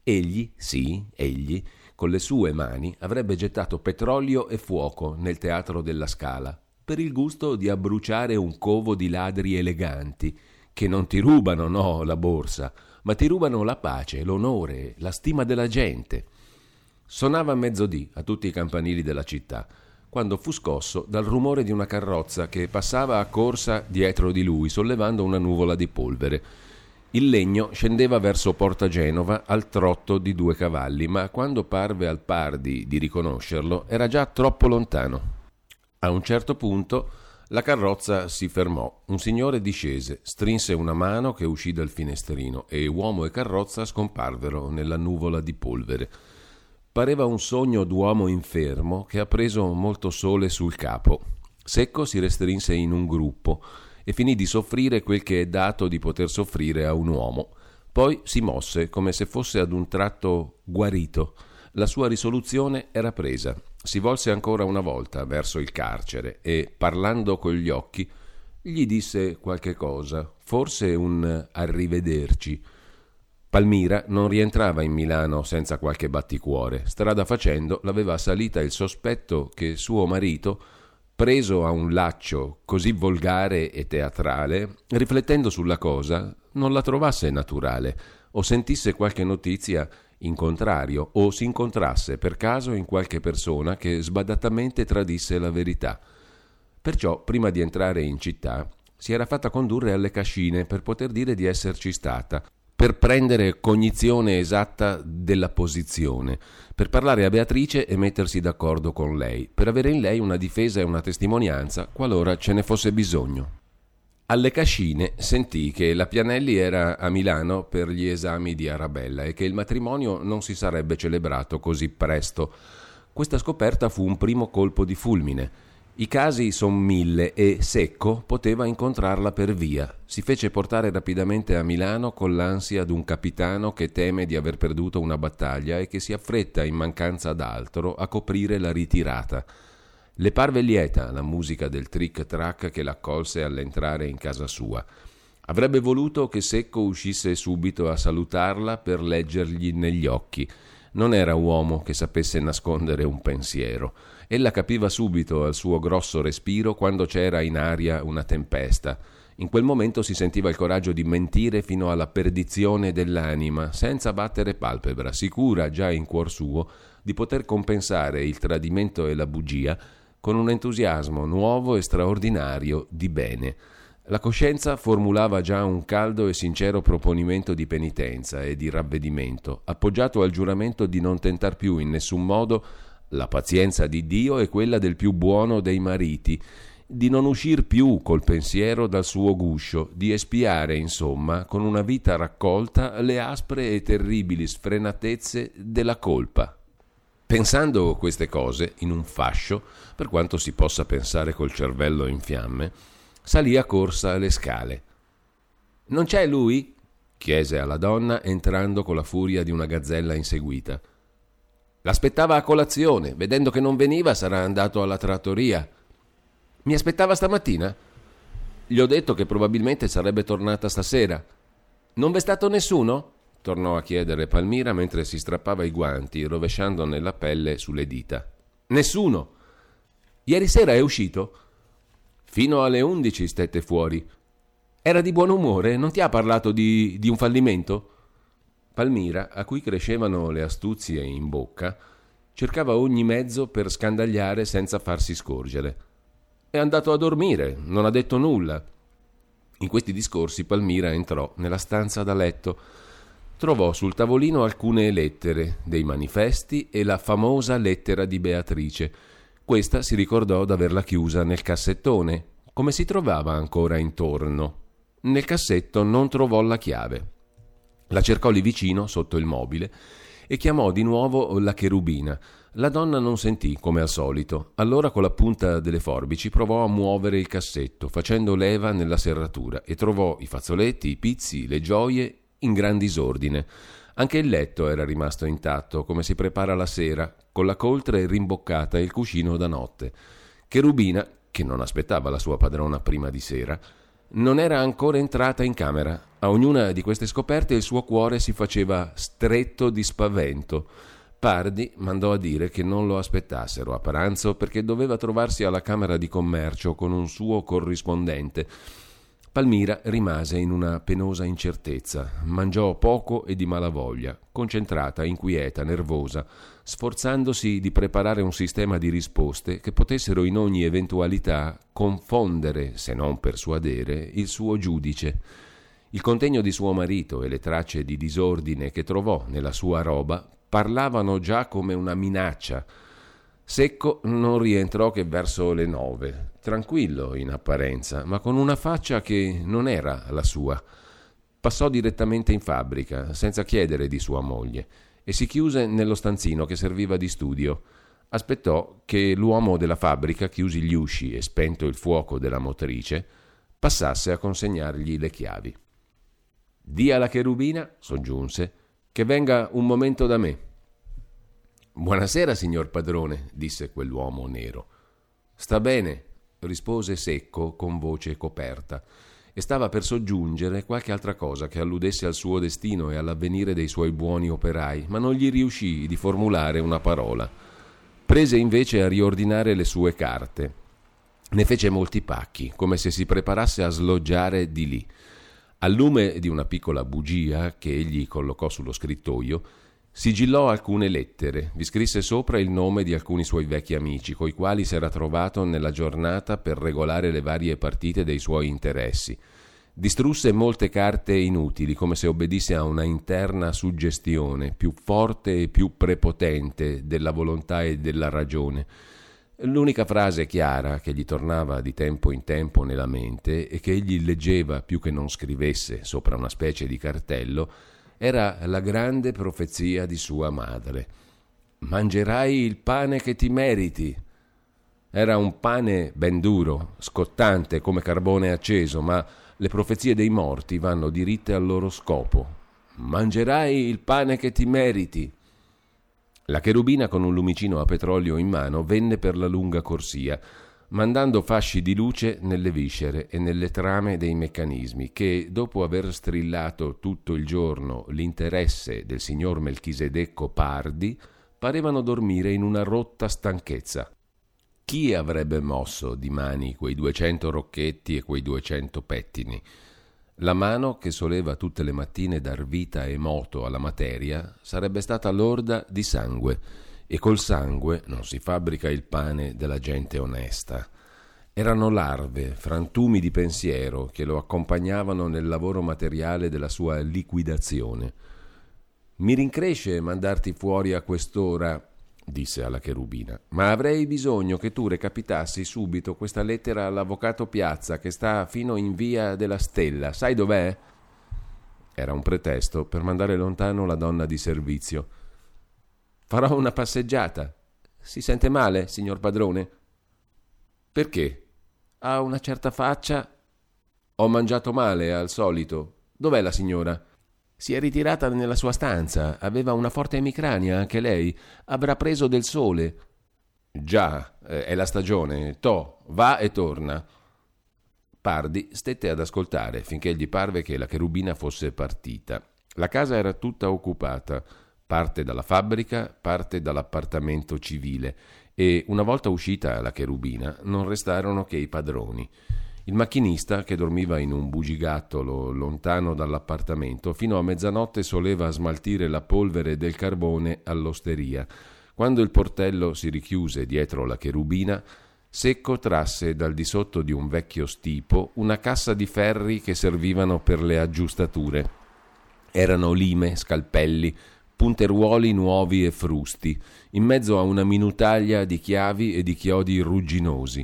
Egli, sì, egli, con le sue mani avrebbe gettato petrolio e fuoco nel teatro della Scala, per il gusto di abbruciare un covo di ladri eleganti, che non ti rubano, no, la borsa, ma ti rubano la pace, l'onore, la stima della gente. Sonava mezzodì a tutti i campanili della città quando fu scosso dal rumore di una carrozza che passava a corsa dietro di lui, sollevando una nuvola di polvere. Il legno scendeva verso Porta Genova al trotto di due cavalli, ma quando parve al Pardi di riconoscerlo era già troppo lontano. A un certo punto la carrozza si fermò. Un signore discese, strinse una mano che uscì dal finestrino e uomo e carrozza scomparvero nella nuvola di polvere. Pareva un sogno d'uomo infermo che ha preso molto sole sul capo. Secco si restrinse in un gruppo e finì di soffrire quel che è dato di poter soffrire a un uomo. Poi si mosse come se fosse ad un tratto guarito. La sua risoluzione era presa. Si volse ancora una volta verso il carcere e, parlando con gli occhi, gli disse qualche cosa, forse un arrivederci. Palmira non rientrava in Milano senza qualche batticuore. Strada facendo l'aveva salita il sospetto che suo marito, preso a un laccio così volgare e teatrale, riflettendo sulla cosa, non la trovasse naturale o sentisse qualche notizia in contrario o si incontrasse per caso in qualche persona che sbadatamente tradisse la verità. Perciò, prima di entrare in città, si era fatta condurre alle cascine per poter dire di esserci stata per prendere cognizione esatta della posizione, per parlare a Beatrice e mettersi d'accordo con lei, per avere in lei una difesa e una testimonianza qualora ce ne fosse bisogno. Alle Cascine sentì che la Pianelli era a Milano per gli esami di Arabella e che il matrimonio non si sarebbe celebrato così presto. Questa scoperta fu un primo colpo di fulmine. I casi son mille e Secco poteva incontrarla per via. Si fece portare rapidamente a Milano con l'ansia d'un capitano che teme di aver perduto una battaglia e che si affretta in mancanza d'altro a coprire la ritirata. Le parve lieta la musica del trick track che l'accolse all'entrare in casa sua. Avrebbe voluto che Secco uscisse subito a salutarla per leggergli negli occhi. Non era uomo che sapesse nascondere un pensiero. Ella capiva subito al suo grosso respiro quando c'era in aria una tempesta. In quel momento si sentiva il coraggio di mentire fino alla perdizione dell'anima, senza battere palpebra, sicura già in cuor suo di poter compensare il tradimento e la bugia con un entusiasmo nuovo e straordinario di bene. La coscienza formulava già un caldo e sincero proponimento di penitenza e di ravvedimento, appoggiato al giuramento di non tentar più in nessun modo la pazienza di Dio e quella del più buono dei mariti, di non uscir più col pensiero dal suo guscio, di espiare, insomma, con una vita raccolta le aspre e terribili sfrenatezze della colpa. Pensando queste cose in un fascio, per quanto si possa pensare col cervello in fiamme, salì a corsa le scale. Non c'è lui? chiese alla donna entrando con la furia di una gazzella inseguita. L'aspettava a colazione, vedendo che non veniva sarà andato alla trattoria. Mi aspettava stamattina? Gli ho detto che probabilmente sarebbe tornata stasera. Non v'è stato nessuno? tornò a chiedere Palmira mentre si strappava i guanti, rovesciandone la pelle sulle dita. Nessuno. Ieri sera è uscito? Fino alle undici stette fuori. Era di buon umore? Non ti ha parlato di, di un fallimento? Palmira, a cui crescevano le astuzie in bocca, cercava ogni mezzo per scandagliare senza farsi scorgere. È andato a dormire, non ha detto nulla. In questi discorsi Palmira entrò nella stanza da letto. Trovò sul tavolino alcune lettere, dei manifesti e la famosa lettera di Beatrice. Questa si ricordò d'averla chiusa nel cassettone, come si trovava ancora intorno. Nel cassetto non trovò la chiave. La cercò lì vicino, sotto il mobile, e chiamò di nuovo la cherubina. La donna non sentì, come al solito. Allora con la punta delle forbici provò a muovere il cassetto, facendo leva nella serratura, e trovò i fazzoletti, i pizzi, le gioie in gran disordine. Anche il letto era rimasto intatto, come si prepara la sera, con la coltre rimboccata e il cuscino da notte. Cherubina, che non aspettava la sua padrona prima di sera, non era ancora entrata in camera. A ognuna di queste scoperte il suo cuore si faceva stretto di spavento. Pardi mandò a dire che non lo aspettassero a pranzo perché doveva trovarsi alla Camera di Commercio con un suo corrispondente Palmira rimase in una penosa incertezza, mangiò poco e di malavoglia, concentrata, inquieta, nervosa, sforzandosi di preparare un sistema di risposte che potessero in ogni eventualità confondere, se non persuadere, il suo giudice. Il contegno di suo marito e le tracce di disordine che trovò nella sua roba parlavano già come una minaccia. Secco non rientrò che verso le nove, tranquillo in apparenza, ma con una faccia che non era la sua. Passò direttamente in fabbrica, senza chiedere di sua moglie, e si chiuse nello stanzino che serviva di studio. Aspettò che l'uomo della fabbrica, chiusi gli usci e spento il fuoco della motrice, passasse a consegnargli le chiavi. Dia alla cherubina, soggiunse, che venga un momento da me. Buonasera, signor padrone, disse quell'uomo nero. Sta bene, rispose secco con voce coperta e stava per soggiungere qualche altra cosa che alludesse al suo destino e all'avvenire dei suoi buoni operai, ma non gli riuscì di formulare una parola. Prese invece a riordinare le sue carte. Ne fece molti pacchi, come se si preparasse a sloggiare di lì. Al lume di una piccola bugia che egli collocò sullo scrittoio, Sigillò alcune lettere, vi scrisse sopra il nome di alcuni suoi vecchi amici, coi quali si era trovato nella giornata per regolare le varie partite dei suoi interessi. Distrusse molte carte inutili, come se obbedisse a una interna suggestione, più forte e più prepotente della volontà e della ragione. L'unica frase chiara che gli tornava di tempo in tempo nella mente e che egli leggeva più che non scrivesse sopra una specie di cartello era la grande profezia di sua madre. Mangerai il pane che ti meriti. Era un pane ben duro, scottante come carbone acceso, ma le profezie dei morti vanno diritte al loro scopo. Mangerai il pane che ti meriti. La cherubina con un lumicino a petrolio in mano venne per la lunga corsia mandando fasci di luce nelle viscere e nelle trame dei meccanismi che, dopo aver strillato tutto il giorno l'interesse del signor Melchisedecco Pardi, parevano dormire in una rotta stanchezza. Chi avrebbe mosso di mani quei duecento rocchetti e quei duecento pettini? La mano che soleva tutte le mattine dar vita e moto alla materia sarebbe stata lorda di sangue e col sangue non si fabbrica il pane della gente onesta. Erano larve, frantumi di pensiero che lo accompagnavano nel lavoro materiale della sua liquidazione. Mi rincresce mandarti fuori a quest'ora, disse alla cherubina, ma avrei bisogno che tu recapitassi subito questa lettera all'avvocato Piazza che sta fino in via della Stella. Sai dov'è? Era un pretesto per mandare lontano la donna di servizio. Farò una passeggiata. Si sente male, signor padrone? Perché? Ha una certa faccia. Ho mangiato male, al solito. Dov'è la signora? Si è ritirata nella sua stanza. Aveva una forte emicrania, anche lei. Avrà preso del sole. Già, eh, è la stagione. To, va e torna. Pardi stette ad ascoltare finché gli parve che la cherubina fosse partita. La casa era tutta occupata, parte dalla fabbrica, parte dall'appartamento civile, e una volta uscita la cherubina non restarono che i padroni. Il macchinista, che dormiva in un bugigattolo lontano dall'appartamento, fino a mezzanotte soleva smaltire la polvere del carbone all'osteria. Quando il portello si richiuse dietro la cherubina, Secco trasse dal di sotto di un vecchio stipo una cassa di ferri che servivano per le aggiustature. Erano lime, scalpelli, punteruoli nuovi e frusti, in mezzo a una minutaglia di chiavi e di chiodi rugginosi.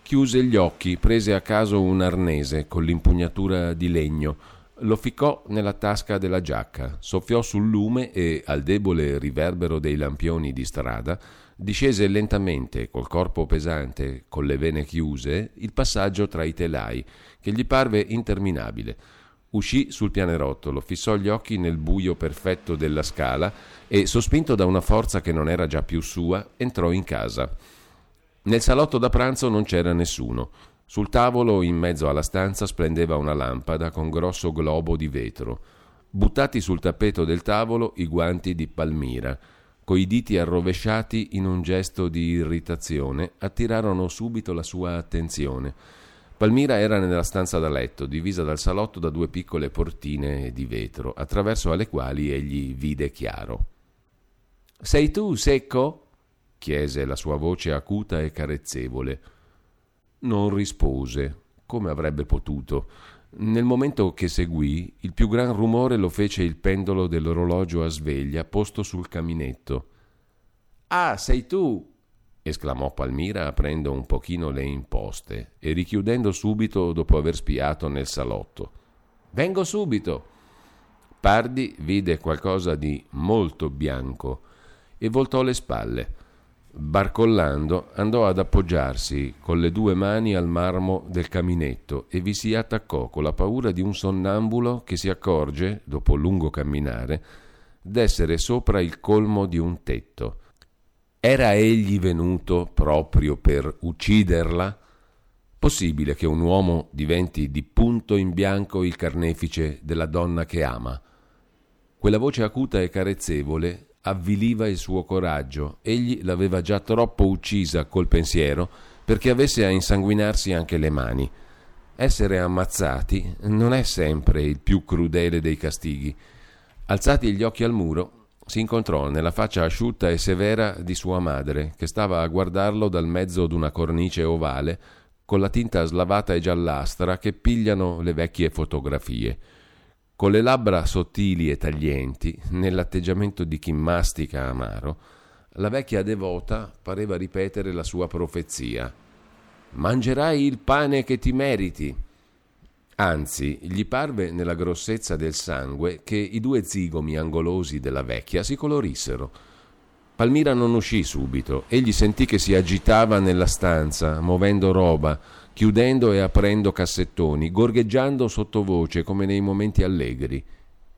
Chiuse gli occhi, prese a caso un arnese con l'impugnatura di legno, lo ficcò nella tasca della giacca, soffiò sul lume e, al debole riverbero dei lampioni di strada, discese lentamente, col corpo pesante, con le vene chiuse, il passaggio tra i telai, che gli parve interminabile. Uscì sul pianerottolo, fissò gli occhi nel buio perfetto della scala e, sospinto da una forza che non era già più sua, entrò in casa. Nel salotto da pranzo non c'era nessuno. Sul tavolo, in mezzo alla stanza, splendeva una lampada con grosso globo di vetro. Buttati sul tappeto del tavolo i guanti di Palmira coi diti arrovesciati in un gesto di irritazione, attirarono subito la sua attenzione. Palmira era nella stanza da letto, divisa dal salotto da due piccole portine di vetro, attraverso alle quali egli vide chiaro. Sei tu, secco? chiese la sua voce acuta e carezzevole. Non rispose, come avrebbe potuto. Nel momento che seguì, il più gran rumore lo fece il pendolo dell'orologio a sveglia posto sul caminetto. Ah, sei tu! Esclamò Palmira aprendo un pochino le imposte e richiudendo subito dopo aver spiato nel salotto. Vengo subito! Pardi vide qualcosa di molto bianco e voltò le spalle. Barcollando andò ad appoggiarsi con le due mani al marmo del caminetto e vi si attaccò con la paura di un sonnambulo che si accorge, dopo lungo camminare, d'essere sopra il colmo di un tetto. Era egli venuto proprio per ucciderla? Possibile che un uomo diventi di punto in bianco il carnefice della donna che ama? Quella voce acuta e carezzevole avviliva il suo coraggio. Egli l'aveva già troppo uccisa col pensiero perché avesse a insanguinarsi anche le mani. Essere ammazzati non è sempre il più crudele dei castighi. Alzati gli occhi al muro, si incontrò nella faccia asciutta e severa di sua madre, che stava a guardarlo dal mezzo d'una cornice ovale, con la tinta slavata e giallastra che pigliano le vecchie fotografie. Con le labbra sottili e taglienti, nell'atteggiamento di chi mastica amaro, la vecchia devota pareva ripetere la sua profezia. Mangerai il pane che ti meriti. Anzi, gli parve nella grossezza del sangue che i due zigomi angolosi della vecchia si colorissero. Palmira non uscì subito, egli sentì che si agitava nella stanza, muovendo roba, chiudendo e aprendo cassettoni, gorgheggiando sottovoce come nei momenti allegri.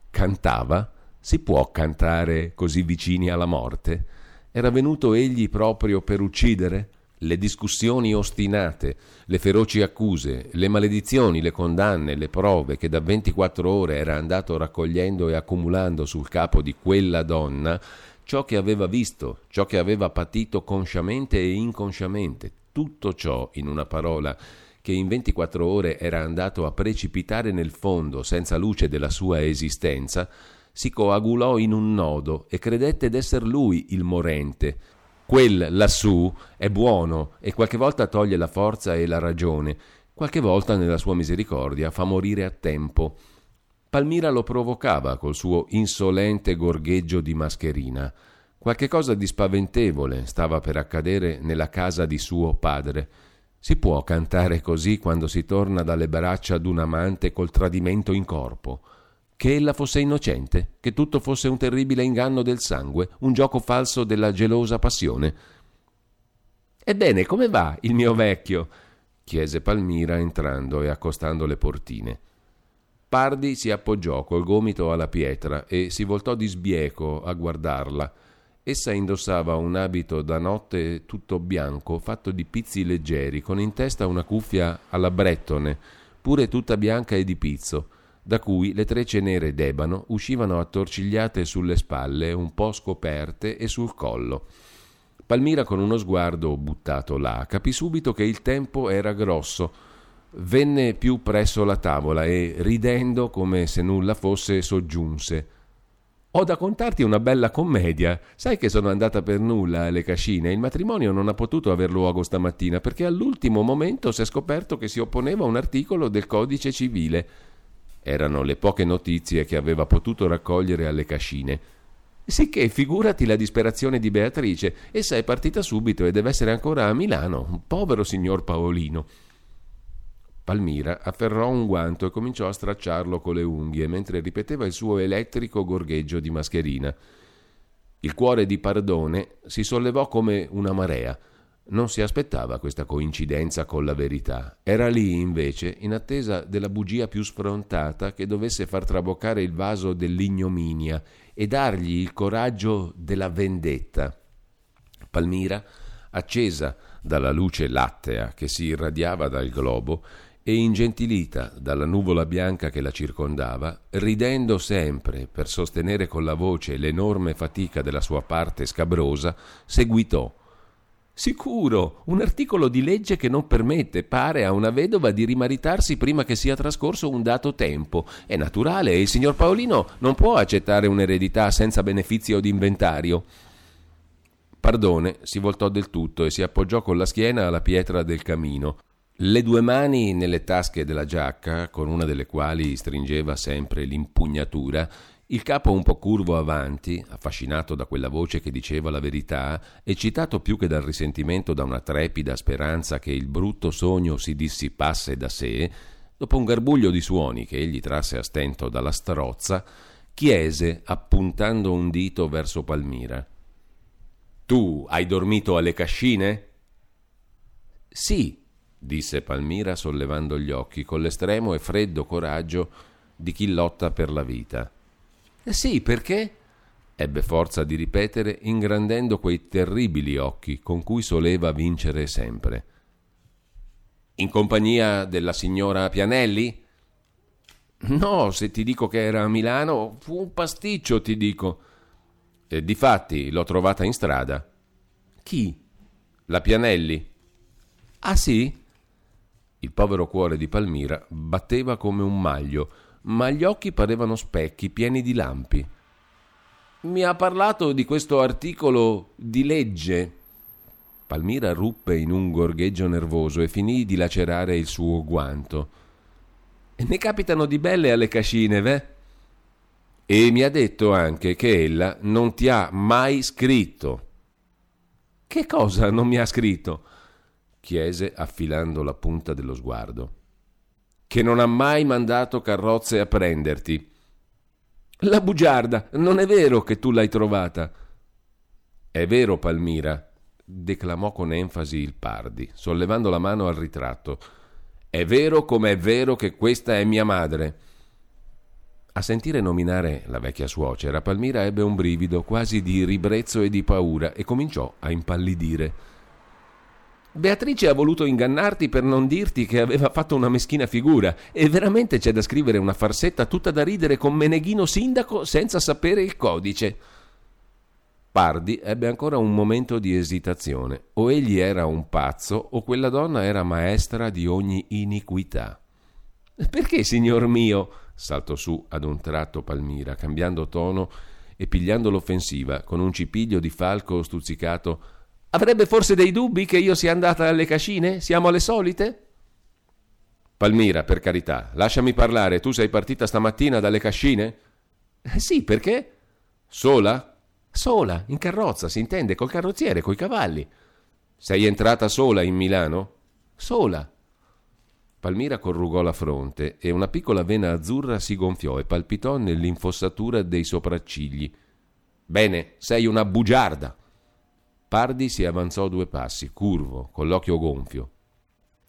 Cantava? Si può cantare così vicini alla morte? Era venuto egli proprio per uccidere? Le discussioni ostinate, le feroci accuse, le maledizioni, le condanne, le prove che da 24 ore era andato raccogliendo e accumulando sul capo di quella donna, ciò che aveva visto, ciò che aveva patito consciamente e inconsciamente, tutto ciò, in una parola, che in 24 ore era andato a precipitare nel fondo senza luce della sua esistenza, si coagulò in un nodo e credette d'esser lui il morente, Quel lassù è buono e qualche volta toglie la forza e la ragione, qualche volta nella sua misericordia fa morire a tempo. Palmira lo provocava col suo insolente gorgheggio di mascherina. Qualche cosa di spaventevole stava per accadere nella casa di suo padre. Si può cantare così quando si torna dalle braccia d'un amante col tradimento in corpo. Che ella fosse innocente, che tutto fosse un terribile inganno del sangue, un gioco falso della gelosa passione. Ebbene, come va il mio vecchio? chiese Palmira entrando e accostando le portine. Pardi si appoggiò col gomito alla pietra e si voltò di sbieco a guardarla. Essa indossava un abito da notte tutto bianco, fatto di pizzi leggeri, con in testa una cuffia alla brettone, pure tutta bianca e di pizzo, da cui le trecce nere d'ebano uscivano attorcigliate sulle spalle, un po' scoperte e sul collo. Palmira, con uno sguardo buttato là, capì subito che il tempo era grosso Venne più presso la tavola e, ridendo come se nulla fosse, soggiunse. Ho da contarti una bella commedia. Sai che sono andata per nulla alle cascine. Il matrimonio non ha potuto aver luogo stamattina perché all'ultimo momento si è scoperto che si opponeva a un articolo del codice civile. Erano le poche notizie che aveva potuto raccogliere alle cascine. Sicché figurati la disperazione di Beatrice. Essa è partita subito e deve essere ancora a Milano. Un povero signor Paolino. Palmira afferrò un guanto e cominciò a stracciarlo con le unghie mentre ripeteva il suo elettrico gorgheggio di mascherina. Il cuore di Pardone si sollevò come una marea. Non si aspettava questa coincidenza con la verità. Era lì, invece, in attesa della bugia più sfrontata che dovesse far traboccare il vaso dell'ignominia e dargli il coraggio della vendetta. Palmira, accesa dalla luce lattea che si irradiava dal globo, e ingentilita dalla nuvola bianca che la circondava, ridendo sempre per sostenere con la voce l'enorme fatica della sua parte scabrosa, seguitò. Sicuro, un articolo di legge che non permette, pare, a una vedova di rimaritarsi prima che sia trascorso un dato tempo. È naturale e il signor Paolino non può accettare un'eredità senza benefizio d'inventario. Pardone si voltò del tutto e si appoggiò con la schiena alla pietra del camino le due mani nelle tasche della giacca, con una delle quali stringeva sempre l'impugnatura, il capo un po' curvo avanti, affascinato da quella voce che diceva la verità, eccitato più che dal risentimento da una trepida speranza che il brutto sogno si dissipasse da sé, dopo un garbuglio di suoni che egli trasse a stento dalla strozza, chiese, appuntando un dito verso Palmira. Tu hai dormito alle cascine? Sì, disse Palmira sollevando gli occhi con l'estremo e freddo coraggio di chi lotta per la vita. Eh sì, perché? ebbe forza di ripetere, ingrandendo quei terribili occhi con cui soleva vincere sempre. In compagnia della signora Pianelli? No, se ti dico che era a Milano, fu un pasticcio, ti dico. E difatti l'ho trovata in strada. Chi? La Pianelli. Ah sì? Il povero cuore di Palmira batteva come un maglio, ma gli occhi parevano specchi pieni di lampi. Mi ha parlato di questo articolo di legge. Palmira ruppe in un gorgheggio nervoso e finì di lacerare il suo guanto. Ne capitano di belle alle cascine, ve? E mi ha detto anche che ella non ti ha mai scritto. Che cosa non mi ha scritto? chiese affilando la punta dello sguardo. Che non ha mai mandato carrozze a prenderti. La bugiarda, non è vero che tu l'hai trovata. È vero, Palmira, declamò con enfasi il Pardi, sollevando la mano al ritratto. È vero come è vero che questa è mia madre. A sentire nominare la vecchia suocera, Palmira ebbe un brivido quasi di ribrezzo e di paura e cominciò a impallidire. Beatrice ha voluto ingannarti per non dirti che aveva fatto una meschina figura e veramente c'è da scrivere una farsetta tutta da ridere con Meneghino sindaco senza sapere il codice. Pardi ebbe ancora un momento di esitazione. O egli era un pazzo o quella donna era maestra di ogni iniquità. Perché, signor mio? saltò su ad un tratto Palmira, cambiando tono e pigliando l'offensiva con un cipiglio di falco stuzzicato Avrebbe forse dei dubbi che io sia andata alle cascine? Siamo le solite? Palmira, per carità, lasciami parlare. Tu sei partita stamattina dalle cascine? Eh, sì, perché? Sola? Sola, in carrozza, si intende, col carrozziere, coi cavalli. Sei entrata sola in Milano? Sola. Palmira corrugò la fronte e una piccola vena azzurra si gonfiò e palpitò nell'infossatura dei sopraccigli. Bene, sei una bugiarda. Pardi si avanzò due passi, curvo, con l'occhio gonfio.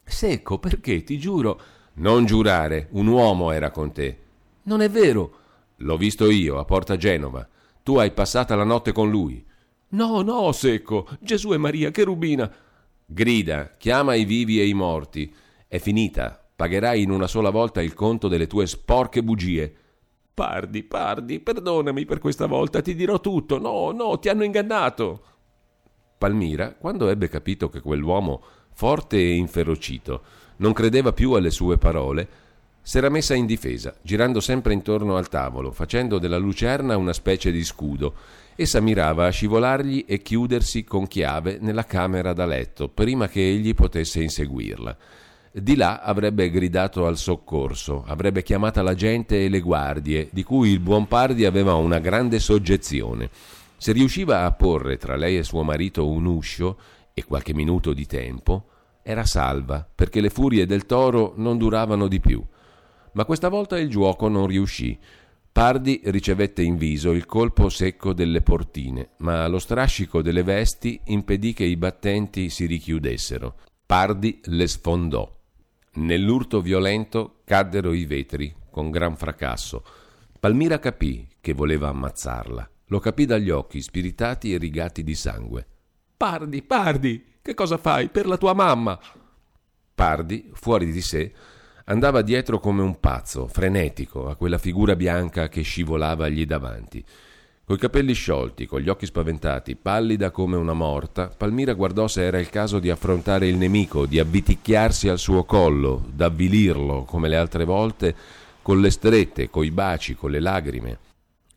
Secco, perché? Ti giuro. Non giurare, un uomo era con te. Non è vero. L'ho visto io, a Porta Genova. Tu hai passata la notte con lui. No, no, Secco. Gesù e Maria, che rubina. Grida, chiama i vivi e i morti. È finita. Pagherai in una sola volta il conto delle tue sporche bugie. Pardi, Pardi, perdonami per questa volta, ti dirò tutto. No, no, ti hanno ingannato. Palmira, quando ebbe capito che quell'uomo forte e inferocito, non credeva più alle sue parole, s'era messa in difesa, girando sempre intorno al tavolo, facendo della lucerna una specie di scudo. Essa mirava a scivolargli e chiudersi con chiave nella camera da letto, prima che egli potesse inseguirla. Di là avrebbe gridato al soccorso, avrebbe chiamata la gente e le guardie, di cui il buon Pardi aveva una grande soggezione. Se riusciva a porre tra lei e suo marito un uscio, e qualche minuto di tempo, era salva, perché le furie del toro non duravano di più. Ma questa volta il giuoco non riuscì. Pardi ricevette in viso il colpo secco delle portine, ma lo strascico delle vesti impedì che i battenti si richiudessero. Pardi le sfondò. Nell'urto violento caddero i vetri, con gran fracasso. Palmira capì che voleva ammazzarla. Lo capì dagli occhi spiritati e rigati di sangue. Pardi, Pardi, che cosa fai per la tua mamma? Pardi, fuori di sé, andava dietro come un pazzo, frenetico, a quella figura bianca che scivolava gli davanti. Coi capelli sciolti, con gli occhi spaventati, pallida come una morta, Palmira guardò se era il caso di affrontare il nemico, di avviticchiarsi al suo collo, d'avvilirlo come le altre volte, con le strette, coi baci, con le lagrime.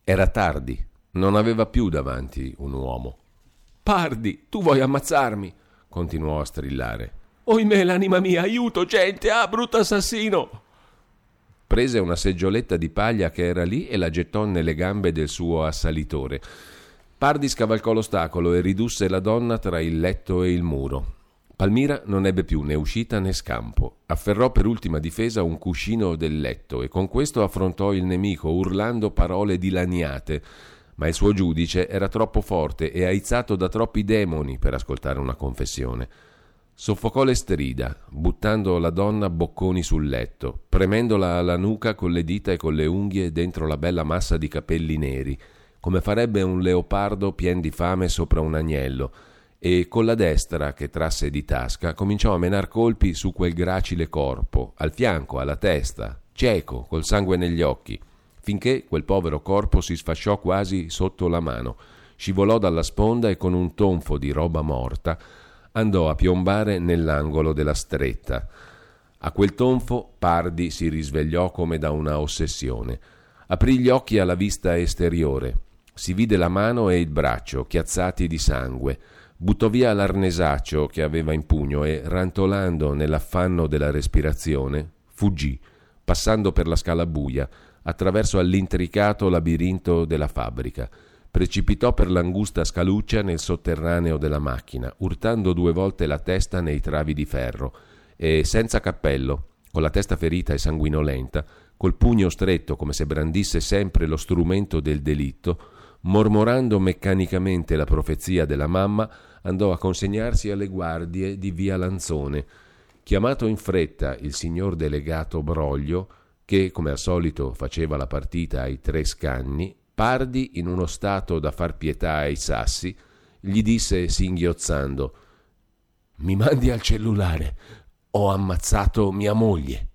Era tardi, non aveva più davanti un uomo. Pardi, tu vuoi ammazzarmi? continuò a strillare. Oimè, l'anima mia, aiuto, gente, ah, brutto assassino! Prese una seggioletta di paglia che era lì e la gettò nelle gambe del suo assalitore. Pardi scavalcò l'ostacolo e ridusse la donna tra il letto e il muro. Palmira non ebbe più né uscita né scampo. Afferrò per ultima difesa un cuscino del letto e con questo affrontò il nemico, urlando parole dilaniate ma il suo giudice era troppo forte e aizzato da troppi demoni per ascoltare una confessione. Soffocò le strida, buttando la donna bocconi sul letto, premendola alla nuca con le dita e con le unghie dentro la bella massa di capelli neri, come farebbe un leopardo pien di fame sopra un agnello, e con la destra, che trasse di tasca, cominciò a menar colpi su quel gracile corpo, al fianco, alla testa, cieco, col sangue negli occhi finché quel povero corpo si sfasciò quasi sotto la mano, scivolò dalla sponda e con un tonfo di roba morta andò a piombare nell'angolo della stretta. A quel tonfo Pardi si risvegliò come da una ossessione. Aprì gli occhi alla vista esteriore. Si vide la mano e il braccio chiazzati di sangue. Buttò via l'arnesaccio che aveva in pugno e, rantolando nell'affanno della respirazione, fuggì, passando per la scala buia, attraverso all'intricato labirinto della fabbrica. Precipitò per l'angusta scaluccia nel sotterraneo della macchina, urtando due volte la testa nei travi di ferro e, senza cappello, con la testa ferita e sanguinolenta, col pugno stretto come se brandisse sempre lo strumento del delitto, mormorando meccanicamente la profezia della mamma, andò a consegnarsi alle guardie di via Lanzone. Chiamato in fretta il signor delegato Broglio, che, come al solito, faceva la partita ai tre scanni, Pardi, in uno stato da far pietà ai sassi, gli disse singhiozzando: Mi mandi al cellulare, ho ammazzato mia moglie.